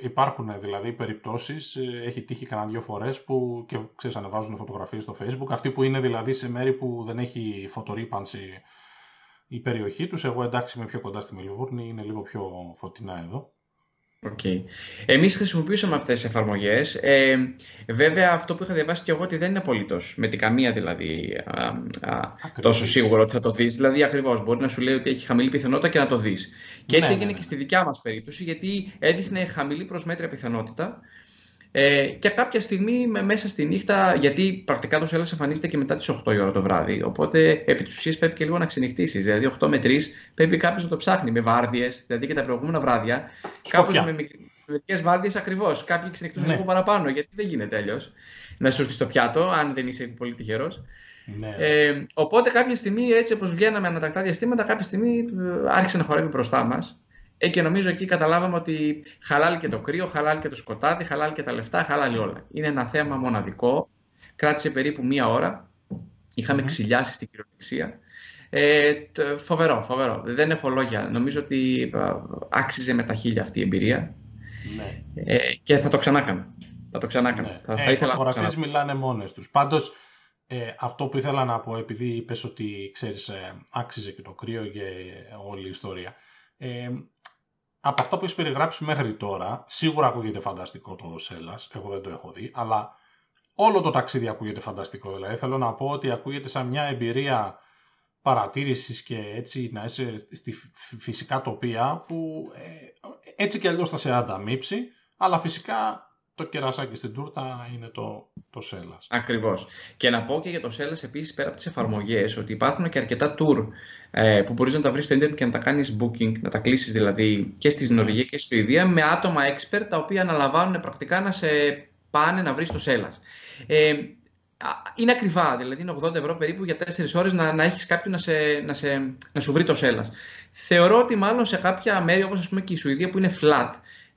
υπάρχουν δηλαδή περιπτώσεις, ε, έχει τύχει κανένα δύο φορές που και ξέρεις ανεβάζουν φωτογραφίες στο facebook, αυτοί που είναι δηλαδή σε μέρη που δεν έχει φωτορύπανση η περιοχή τους, εγώ εντάξει είμαι πιο κοντά στη Μελβούρνη, είναι λίγο πιο φωτεινά εδώ. Okay. Εμείς χρησιμοποιούσαμε αυτές τις εφαρμογές. Ε, βέβαια αυτό που είχα διαβάσει και εγώ ότι δεν είναι απολύτως με την καμία δηλαδή α, α, τόσο σίγουρο ότι θα το δεις. Δηλαδή ακριβώς μπορεί να σου λέει ότι έχει χαμηλή πιθανότητα και να το δεις. Και έτσι ναι, έγινε ναι, ναι. και στη δικιά μας περίπτωση γιατί έδειχνε χαμηλή προσμέτρια πιθανότητα ε, και κάποια στιγμή μέσα στη νύχτα, γιατί πρακτικά το Σέλλα εμφανίζεται και μετά τις 8 η ώρα το βράδυ. Οπότε επί της ουσίας πρέπει και λίγο να ξενυχτήσεις. Δηλαδή, 8 με 3 πρέπει κάποιος να το ψάχνει με βάρδιες. Δηλαδή και τα προηγούμενα βράδια. Κάπω με μερικές βάρδιες ακριβώς. Κάποιοι ξενυχτούν ναι. λίγο παραπάνω. Γιατί δεν γίνεται τέλειο να σου έρθει στο πιάτο, αν δεν είσαι πολύ τυχερός. Ναι. Ε, οπότε κάποια στιγμή, έτσι όπως βγαίναμε ανατακτά διαστήματα, κάποια στιγμή ε, άρχισε να χορεύει μπροστά μας. Ε, και νομίζω εκεί καταλάβαμε ότι χαλάλει και το κρύο, χαλάλει και το σκοτάδι, χαλάλει και τα λεφτά, χαλάλει όλα. Είναι ένα θέμα μοναδικό. Κράτησε περίπου μία ώρα. Είχαμε mm-hmm. ξυλιάσει στην κυριολεξία. Ε, φοβερό, φοβερό. Δεν έχω λόγια. Νομίζω ότι άξιζε με τα χίλια αυτή η εμπειρία. Ναι. Ε, και θα το ξανά κάνω. Θα το ξανά κάνω. Ναι. Θα, θα ε, ήθελα φωτογραφίες μιλάνε μόνες τους. Πάντως, ε, αυτό που ήθελα να πω, επειδή είπες ότι ξέρεις, ε, άξιζε και το κρύο και όλη η ιστορία. Ε, από αυτό που έχεις περιγράψει μέχρι τώρα, σίγουρα ακούγεται φανταστικό το Σέλλα. Εγώ δεν το έχω δει, αλλά όλο το ταξίδι ακούγεται φανταστικό. Δηλαδή, θέλω να πω ότι ακούγεται σαν μια εμπειρία παρατήρησης και έτσι να είσαι στη φυσικά τοπία που ε, έτσι και αλλιώς θα σε ανταμείψει, αλλά φυσικά το κερασάκι στην τούρτα είναι το, το Σέλλας. Ακριβώς. Και να πω και για το Σέλλας επίσης πέρα από τις εφαρμογές ότι υπάρχουν και αρκετά tour ε, που μπορείς να τα βρεις στο ίντερνετ και να τα κάνεις booking, να τα κλείσεις δηλαδή και στη Νορβηγία και στη Σουηδία με άτομα expert τα οποία αναλαμβάνουν πρακτικά να σε πάνε να βρεις το Σέλλας. Ε, είναι ακριβά, δηλαδή είναι 80 ευρώ περίπου για 4 ώρες να, να έχεις κάποιον να, σε, να, σε, να σου βρει το Σέλλας. Θεωρώ ότι μάλλον σε κάποια μέρη όπως ας πούμε και η Σουηδία που είναι flat,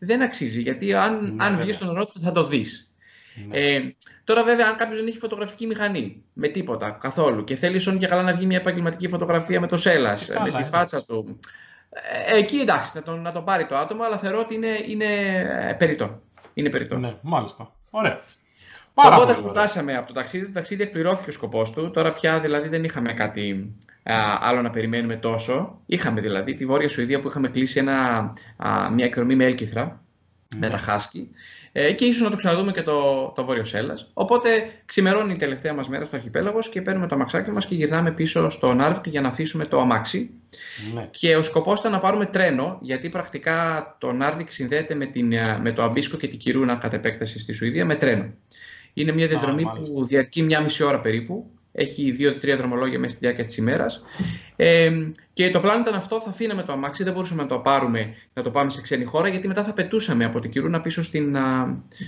δεν αξίζει. Γιατί αν, ναι, αν βγεις στον νερό θα το δεις. Ναι. Ε, τώρα, βέβαια, αν κάποιος δεν έχει φωτογραφική μηχανή με τίποτα καθόλου και θέλει όν και καλά να βγει μια επαγγελματική φωτογραφία με το σέλας, με τη φάτσα του. Ε, εκεί εντάξει, να τον, να τον πάρει το άτομο, αλλά θεωρώ ότι είναι, είναι περιττό. Είναι περιττό. Ναι, μάλιστα. Ωραία. Πάρα Οπότε φτάσαμε από το ταξίδι. Το ταξίδι εκπληρώθηκε ο σκοπός του. Τώρα πια δηλαδή δεν είχαμε κάτι άλλο να περιμένουμε τόσο. Είχαμε δηλαδή τη Βόρεια Σουηδία που είχαμε κλείσει ένα, α, μια εκδρομή με έλκυθρα, με τα χάσκι. Ε, και ίσως να το ξαναδούμε και το, το Βόρειος Σέλλα. Οπότε ξημερώνει η τελευταία μας μέρα στο αρχιπέλαγος και παίρνουμε το αμαξάκι μας και γυρνάμε πίσω στο Νάρβκ για να αφήσουμε το αμάξι. Ναι. Και ο σκοπός ήταν να πάρουμε τρένο, γιατί πρακτικά το Νάρβικ συνδέεται με, την, με το Αμπίσκο και την Κιρούνα κατ' επέκταση στη Σουηδία με τρένο. Είναι μια διαδρομή που διαρκεί μια μισή ώρα περίπου. Έχει δύο-τρία δρομολόγια μέσα στη διάρκεια της ημέρας. Ε, και το πλάνο ήταν αυτό, θα αφήναμε το αμάξι, δεν μπορούσαμε να το πάρουμε, να το πάμε σε ξένη χώρα, γιατί μετά θα πετούσαμε από την Κιρούνα πίσω στην,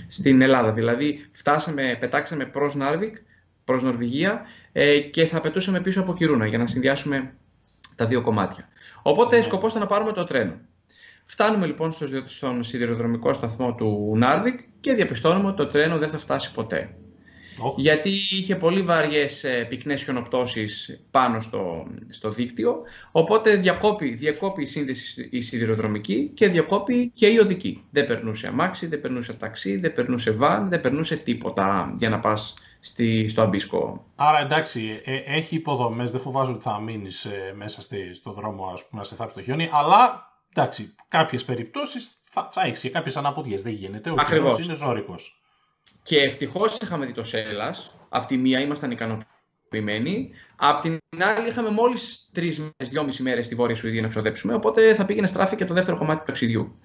στην Ελλάδα. Δηλαδή, φτάσαμε, πετάξαμε προς Νάρβικ, προς Νορβηγία ε, και θα πετούσαμε πίσω από Κιρούνα για να συνδυάσουμε τα δύο κομμάτια. Οπότε, ναι. σκοπός ήταν να πάρουμε το τρένο. Φτάνουμε λοιπόν στον σιδηροδρομικό σταθμό του Νάρβικ και διαπιστώνουμε ότι το τρένο δεν θα φτάσει ποτέ. Γιατί είχε πολύ βαριές ε, πυκνές χιονοπτώσεις πάνω στο, στο δίκτυο, οπότε διακόπη, διακόπη η σύνδεση η σιδηροδρομική και διακόπη και η οδική. Δεν περνούσε αμάξι, δεν περνούσε ταξί, δεν περνούσε βαν, δεν περνούσε τίποτα για να πας στη, στο Αμπίσκο. Άρα εντάξει, ε, έχει υποδομές, δεν φοβάζομαι ότι θα μείνεις ε, μέσα στη, στο δρόμο ας πούμε, να σε θάψει το χιόνι, αλλά εντάξει, κάποιες περιπτώσεις θα, θα έχεις κάποιες αναποδιές, δεν γίνεται, ο Ακριβώς. είναι ζώρικος. Και ευτυχώς είχαμε δει το Σέλλας. Απ' τη μία ήμασταν ικανοποιημένοι. Απ' την άλλη, είχαμε μόλις τρεις μέρες, δυόμιση μέρες στη Βόρεια Σουηδία να ξοδέψουμε. Οπότε θα πήγαινε στράφη και το δεύτερο κομμάτι του ταξιδιού.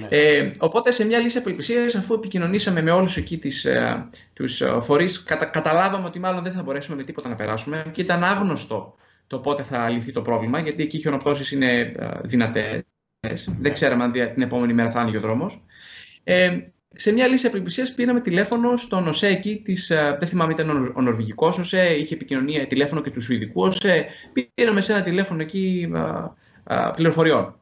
Ναι. Ε, οπότε σε μια λύση απελπισίας, αφού επικοινωνήσαμε με όλους εκεί τις, ε, τους ε, φορείς, κατα, καταλάβαμε ότι μάλλον δεν θα μπορέσουμε με τίποτα να περάσουμε και ήταν άγνωστο το πότε θα λυθεί το πρόβλημα, γιατί εκεί οι χιονοπτώσεις είναι ε, δυνατές. Ναι. Δεν ξέραμε αν την επόμενη μέρα θα άνοιγε ο δρόμος. Ε, σε μια λύση απελπισίας πήραμε τηλέφωνο στον ΟΣΕ εκεί, της, ε, δεν θυμάμαι ήταν ο Νορβηγικός ΟΣΕ, είχε επικοινωνία τηλέφωνο και του Σουηδικού ΟΣΕ. Πήραμε σε ένα τηλέφωνο εκεί α, α, πληροφοριών.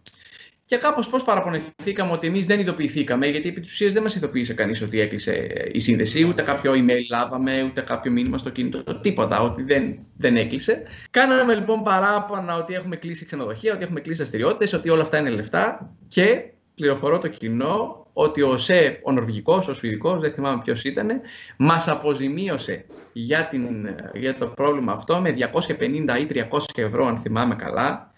Και κάπως πώς παραπονεθήκαμε ότι εμείς δεν ειδοποιηθήκαμε, γιατί επί της ουσίας δεν μας ειδοποίησε κανείς ότι έκλεισε η σύνδεση, ούτε κάποιο email λάβαμε, ούτε κάποιο μήνυμα στο κινητό, τίποτα, ότι δεν, δεν έκλεισε. Κάναμε λοιπόν παράπονα ότι έχουμε κλείσει ξενοδοχεία, ότι έχουμε κλείσει δραστηριότητες, ότι όλα αυτά είναι λεφτά και πληροφορώ το κοινό ότι ο ΟΣΕ, ο Νορβηγικός, ο Σουηδικός, δεν θυμάμαι ποιος ήταν, μας αποζημίωσε για, την, για το πρόβλημα αυτό με 250 ή 300 ευρώ, αν θυμάμαι καλά,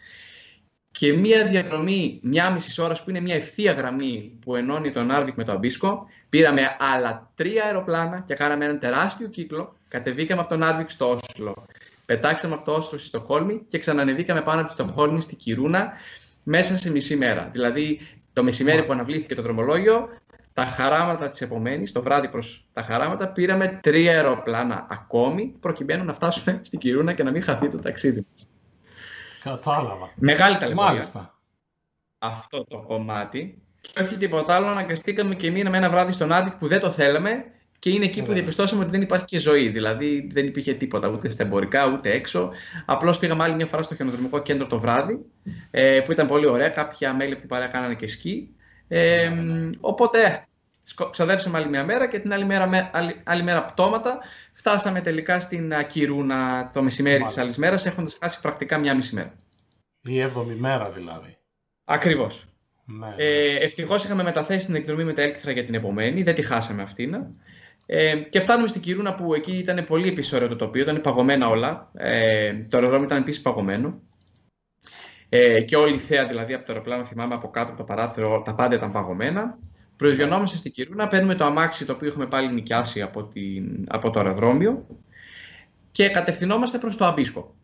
και μία διαδρομή μια μισή ώρα που είναι μια ευθεία γραμμή που ενώνει το Νάρβικ με το Αμπίσκο. Πήραμε άλλα τρία αεροπλάνα και κάναμε έναν τεράστιο κύκλο. Κατεβήκαμε από το Νάρβικ στο Όσλο. Πετάξαμε από το Όσλο στη Στοκχόλμη και ξανανεβήκαμε πάνω από τη Στοκχόλμη στη Κιρούνα μέσα σε μισή μέρα. Δηλαδή το μεσημέρι που αναβλήθηκε το δρομολόγιο, τα χαράματα της επομένης, το βράδυ προς τα χαράματα, πήραμε τρία αεροπλάνα ακόμη προκειμένου να φτάσουμε στην Κιρούνα και να μην χαθεί το ταξίδι μας. Κατάλαβα. Μεγάλη ταλαιπωρία. Μάλιστα. Αυτό το κομμάτι. Και όχι τίποτα άλλο, αναγκαστήκαμε και μείναμε ένα βράδυ στον Άδικ που δεν το θέλαμε και είναι εκεί που διαπιστώσαμε ότι δεν υπάρχει και ζωή. Δηλαδή δεν υπήρχε τίποτα ούτε στα εμπορικά ούτε έξω. Απλώς πήγαμε άλλη μια φορά στο χιονοδρομικό κέντρο το βράδυ, ε, που ήταν πολύ ωραία. Κάποια μέλη που παρέα κάνανε και σκι. Ε, οπότε ξοδέψαμε άλλη μια μέρα και την άλλη μέρα, άλλη, άλλη μέρα πτώματα φτάσαμε τελικά στην Κυρούνα το μεσημέρι της άλλης μέρας, έχοντας χάσει πρακτικά μια μισή μέρα. Η έβδομη μέρα δηλαδή. Ακριβώς. Ναι. Ε, Ευτυχώς είχαμε μεταθέσει την εκδρομή με τα έλκυθρα για την επομένη, δεν τη χάσαμε αυτήν. Ε, και φτάνουμε στην Κυρούνα που εκεί ήταν πολύ επίση το τοπίο, ήταν παγωμένα όλα. Ε, το αεροδρόμιο ήταν επίσης παγωμένο. Ε, και όλη η θέα δηλαδή από το αεροπλάνο, θυμάμαι από κάτω από το παράθυρο, τα πάντα ήταν παγωμένα. Προσγειωνόμαστε στην Κυρούνα, παίρνουμε το αμάξι το οποίο έχουμε πάλι νοικιάσει από, την, από το αεροδρόμιο και κατευθυνόμαστε προς το Αμπίσκο.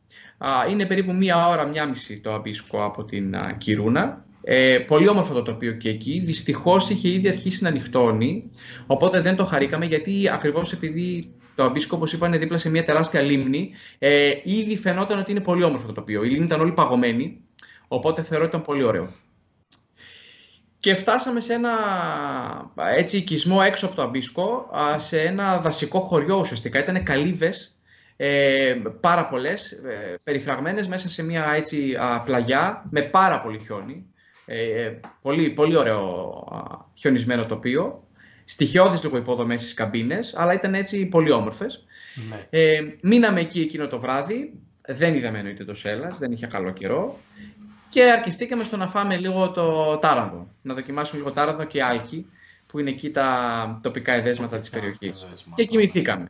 είναι περίπου μία ώρα, μία μισή το Αμπίσκο από την Κυρούνα. Ε, πολύ όμορφο το τοπίο και εκεί. Δυστυχώς είχε ήδη αρχίσει να νυχτώνει, οπότε δεν το χαρήκαμε γιατί ακριβώς επειδή το Αμπίσκο, όπως είπα, είναι δίπλα σε μια τεράστια λίμνη, ε, ήδη φαινόταν ότι είναι πολύ όμορφο το τοπίο. Η λίμνη ήταν όλη παγωμένη, οπότε θεωρώ ότι ήταν πολύ ωραίο. Και φτάσαμε σε ένα έτσι, οικισμό έξω από το Αμπίσκο, σε ένα δασικό χωριό ουσιαστικά. Ήταν καλύβες, ε, πάρα πολλές, ε, περιφραγμένες μέσα σε μια έτσι, πλαγιά με πάρα πολύ χιόνι. Ε, πολύ, πολύ ωραίο χιονισμένο τοπίο. Στοιχειώδεις λίγο υποδομές στις καμπίνες, αλλά ήταν έτσι πολύ όμορφες. Ναι. Ε, μείναμε εκεί εκείνο το βράδυ. Δεν είδαμε εννοείται το Σέλλας, δεν είχε καλό καιρό. Και αρκεστήκαμε στο να φάμε λίγο το τάραδο. Να δοκιμάσουμε λίγο τάραδο και άλκη, που είναι εκεί τα τοπικά εδέσματα της περιοχής. Και κοιμηθήκαμε.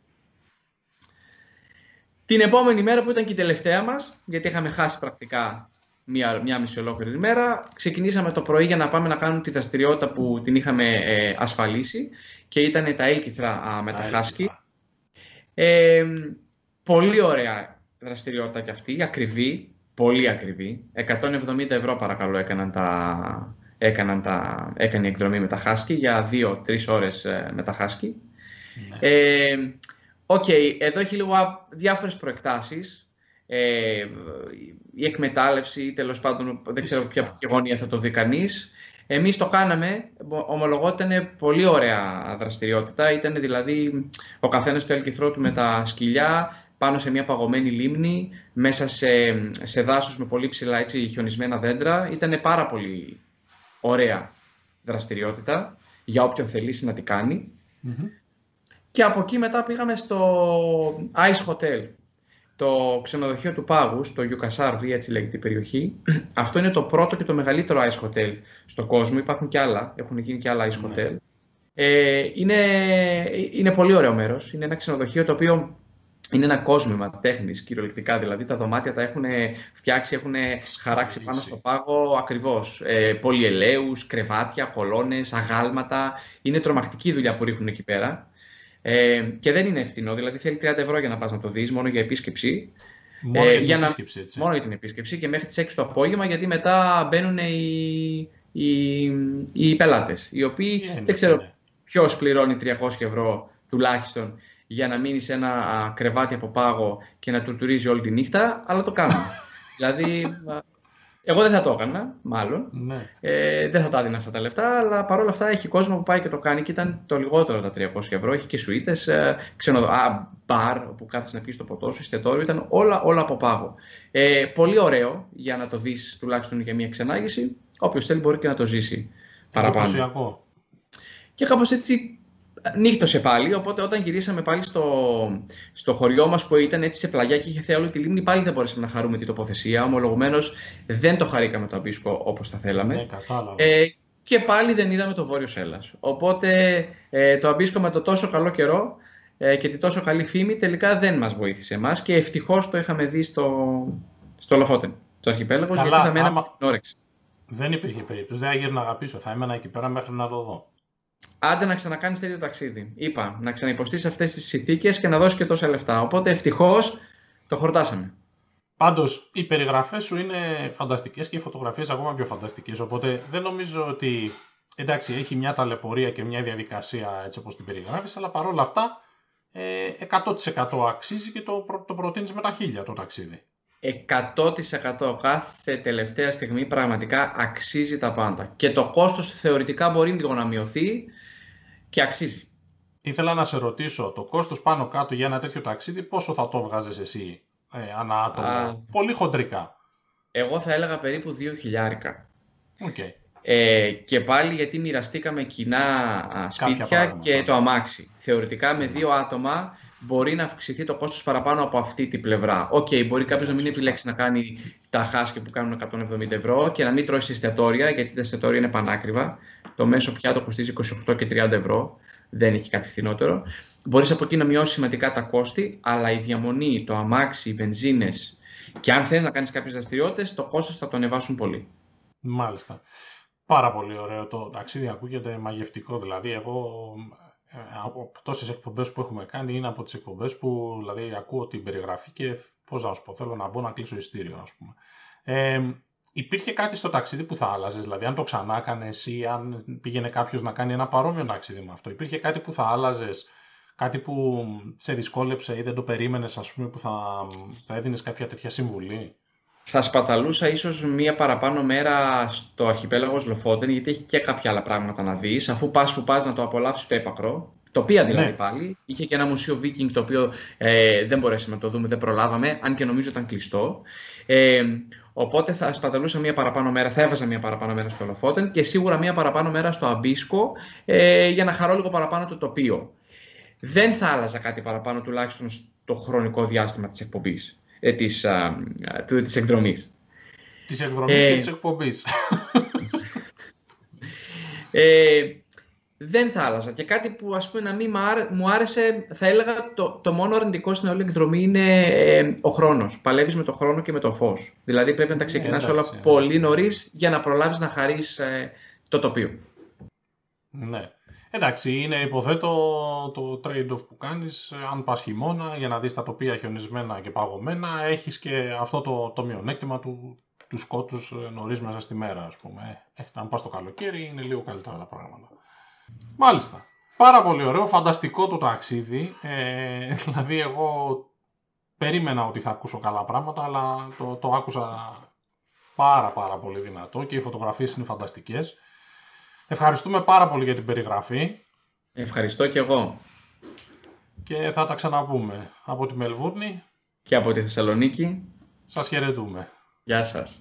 Την επόμενη μέρα που ήταν και η τελευταία μας, γιατί είχαμε χάσει πρακτικά μία, μία μισή ολόκληρη ημέρα, ξεκινήσαμε το πρωί για να πάμε να κάνουμε τη δραστηριότητα που την είχαμε ε, ασφαλίσει και ήταν τα έλκυθρα με τα χάσκι. Ε, πολύ ωραία δραστηριότητα κι αυτή, ακριβή, πολύ ακριβή. 170 ευρώ παρακαλώ έκαναν τα, έκαναν τα, έκανε η εκδρομή με τα Husky για 2-3 ώρες ε, με τα Husky. Ναι. Ε, Ok, okay, εδώ έχει λίγο διάφορες προεκτάσεις. Ε, η εκμετάλλευση, τέλος πάντων, δεν ξέρω ποια γωνία θα το δει κανείς. Εμείς το κάναμε, ομολογώ ήταν πολύ ωραία δραστηριότητα. Ήταν δηλαδή ο καθένας το έλκηθρό του με τα σκυλιά, πάνω σε μια παγωμένη λίμνη, μέσα σε, σε δάσος με πολύ ψηλά έτσι, χιονισμένα δέντρα. Ήταν πάρα πολύ ωραία δραστηριότητα για όποιον θελήσει να την κανει Και από εκεί μετά πήγαμε στο Ice Hotel, το ξενοδοχείο του Πάγου, στο Γιουκασάρβι, έτσι λέγεται η περιοχή. Αυτό είναι το πρώτο και το μεγαλύτερο Ice Hotel στον κόσμο. Υπάρχουν και άλλα, έχουν γίνει και άλλα Ice ναι. Hotel. Ε, είναι, είναι πολύ ωραίο μέρος. Είναι ένα ξενοδοχείο το οποίο είναι ένα κόσμημα τέχνης, κυριολεκτικά. Δηλαδή τα δωμάτια τα έχουν φτιάξει, έχουν χαράξει πάνω στο πάγο ακριβώς. Ε, Πολυελαίους, κρεβάτια, κολόνε, αγάλματα. Είναι τρομακτική δουλειά που ρίχνουν εκεί πέρα. Ε, και δεν είναι ευθυνό, δηλαδή θέλει 30 ευρώ για να πας να το δεις, μόνο για επίσκεψη. Μόνο ε, για, την επίσκεψη, έτσι. Μόνο για την επίσκεψη και μέχρι τις 6 το απόγευμα, γιατί μετά μπαίνουν οι, οι, οι πελάτες. Οι οποίοι δεν ξέρω ποιος πληρώνει 300 ευρώ τουλάχιστον για να μείνει σε ένα κρεβάτι από πάγο και να τουρτουρίζει όλη τη νύχτα, αλλά το κάνουμε. <laughs> δηλαδή, εγώ δεν θα το έκανα, μάλλον. Ναι. Ε, δεν θα τα έδινα αυτά τα λεφτά, αλλά παρόλα αυτά έχει κόσμο που πάει και το κάνει και ήταν το λιγότερο τα 300 ευρώ. Έχει και σουίτες, ε, μπαρ που κάθεσαι να πεις το ποτό σου, εστιατόριο. Ήταν όλα, όλα από πάγο. Ε, πολύ ωραίο για να το δεις τουλάχιστον για μια ξενάγηση. Όποιος θέλει μπορεί και να το ζήσει παραπάνω. Και κάπως έτσι νύχτωσε πάλι, οπότε όταν γυρίσαμε πάλι στο, στο χωριό μας που ήταν έτσι σε πλαγιά και είχε θέα όλη τη λίμνη, πάλι δεν μπορέσαμε να χαρούμε την τοποθεσία. Ομολογουμένως δεν το χαρήκαμε το αμπίσκο όπως θα θέλαμε. Ναι, ε, και πάλι δεν είδαμε το Βόρειο Σέλλας. Οπότε ε, το Αμπίσκο με το τόσο καλό καιρό ε, και τη τόσο καλή φήμη τελικά δεν μας βοήθησε εμάς και ευτυχώς το είχαμε δει στο, στο Λοφότεν, στο αρχιπέλαγος, γιατί θα μέναμε άμα... όρεξη. Δεν υπήρχε περίπτωση, δεν έγινε να αγαπήσω, θα έμενα εκεί πέρα μέχρι να το δω. Άντε να ξανακάνεις τέτοιο ταξίδι. Είπα, να ξαναυποστείς αυτές τις συνθήκες και να δώσεις και τόσα λεφτά. Οπότε ευτυχώς το χορτάσαμε. Πάντως, οι περιγραφές σου είναι φανταστικές και οι φωτογραφίες ακόμα πιο φανταστικές. Οπότε δεν νομίζω ότι. Εντάξει, έχει μια ταλαιπωρία και μια διαδικασία έτσι όπως την περιγράφεις, αλλά παρόλα αυτά ε, 100% αξίζει και το, το προτείνεις με τα χίλια το ταξίδι. 100% κάθε τελευταία στιγμή πραγματικά αξίζει τα πάντα. Και το κόστος θεωρητικά μπορεί λίγο να μειωθεί και αξίζει. Ήθελα να σε ρωτήσω, το κόστος πάνω κάτω για ένα τέτοιο ταξίδι πόσο θα το βγάζεις εσύ ε, ανά άτομο, πολύ χοντρικά. Εγώ θα έλεγα περίπου 2 χιλιάρικα. Okay. Ε, και πάλι γιατί μοιραστήκαμε κοινά σπίτια και το αμάξι. Θεωρητικά με δύο άτομα μπορεί να αυξηθεί το κόστος παραπάνω από αυτή την πλευρά. Ok, okay, μπορεί κάποιος να μην επιλέξει να κάνει τα χάσκια που κάνουν 170 ευρώ και να μην τρώει σε εστιατόρια, γιατί τα εστιατόρια είναι πανάκριβα. Το μέσο πιάτο κοστίζει 28 και 30 ευρώ. Δεν έχει κάτι φθηνότερο. Μπορείς από εκεί να μειώσεις σημαντικά τα κόστη, αλλά η διαμονή, το αμάξι, οι βενζίνες και αν θες να κάνεις κάποιες δραστηριότητες, το κόστος θα το ανεβάσουν πολύ. Μάλιστα. Πάρα πολύ ωραίο το ταξίδι, ακούγεται μαγευτικό. Δηλαδή, εγώ ε, από τόσες εκπομπές που έχουμε κάνει είναι από τις εκπομπές που δηλαδή ακούω την περιγραφή και πώς να σου πω, θέλω να μπω να κλείσω ειστήριο, ας πούμε. Ε, υπήρχε κάτι στο ταξίδι που θα άλλαζες, δηλαδή αν το ξανά έκανε ή αν πήγαινε κάποιος να κάνει ένα παρόμοιο ταξίδι με αυτό. Υπήρχε κάτι που θα άλλαζες, κάτι που σε δυσκόλεψε ή δεν το περίμενες, ας πούμε, που θα, θα έδινες κάποια τέτοια συμβουλή; Θα σπαταλούσα ίσως μία παραπάνω μέρα στο αρχιπέλαγος Λοφότεν, γιατί έχει και κάποια άλλα πράγματα να δεις, αφού πας που πας να το απολαύσεις το έπακρο. Τοπία δηλαδή ναι. πάλι. Είχε και ένα μουσείο Viking το οποίο ε, δεν μπορέσαμε να το δούμε, δεν προλάβαμε, αν και νομίζω ήταν κλειστό. Ε, οπότε θα σπαταλούσα μία παραπάνω μέρα, θα έβαζα μία παραπάνω μέρα στο Λοφότεν και σίγουρα μία παραπάνω μέρα στο Αμπίσκο ε, για να χαρώ λίγο παραπάνω το τοπίο. Δεν θα άλλαζα κάτι παραπάνω τουλάχιστον στο χρονικό διάστημα της εκπομπής ε, της, α, της εκδρομής. Της εκδρομής ε, και της εκπομπής. ε, δεν θα άλλαζα. Και κάτι που ας πούμε να μην μου άρεσε, θα έλεγα το, το μόνο αρνητικό στην όλη εκδρομή είναι ε, ο χρόνος. Παλεύεις με το χρόνο και με το φως. Δηλαδή πρέπει να τα ξεκινάς όλα πολύ νωρίς για να προλάβεις να χαρείς ε, το τοπίο. Ναι. Εντάξει, είναι υποθέτω το trade-off που κάνεις, αν πας χειμώνα για να δεις τα τοπία χιονισμένα και παγωμένα, έχεις και αυτό το, το μειονέκτημα του, του σκότους ε, νωρίς μέσα στη μέρα, ας πούμε. Ε, αν πας το καλοκαίρι είναι λίγο καλύτερα τα πράγματα. Μάλιστα. Πάρα πολύ ωραίο, φανταστικό το ταξίδι. Ε, <laughs> δηλαδή εγώ περίμενα ότι θα ακούσω καλά πράγματα, αλλά το, το άκουσα πάρα πάρα πολύ δυνατό και οι φωτογραφίες είναι φανταστικές. Ευχαριστούμε πάρα πολύ για την περιγραφή. Ευχαριστώ και εγώ. Και θα τα ξαναπούμε από τη Μελβούρνη. Και από τη Θεσσαλονίκη. Σας χαιρετούμε. Γεια σας.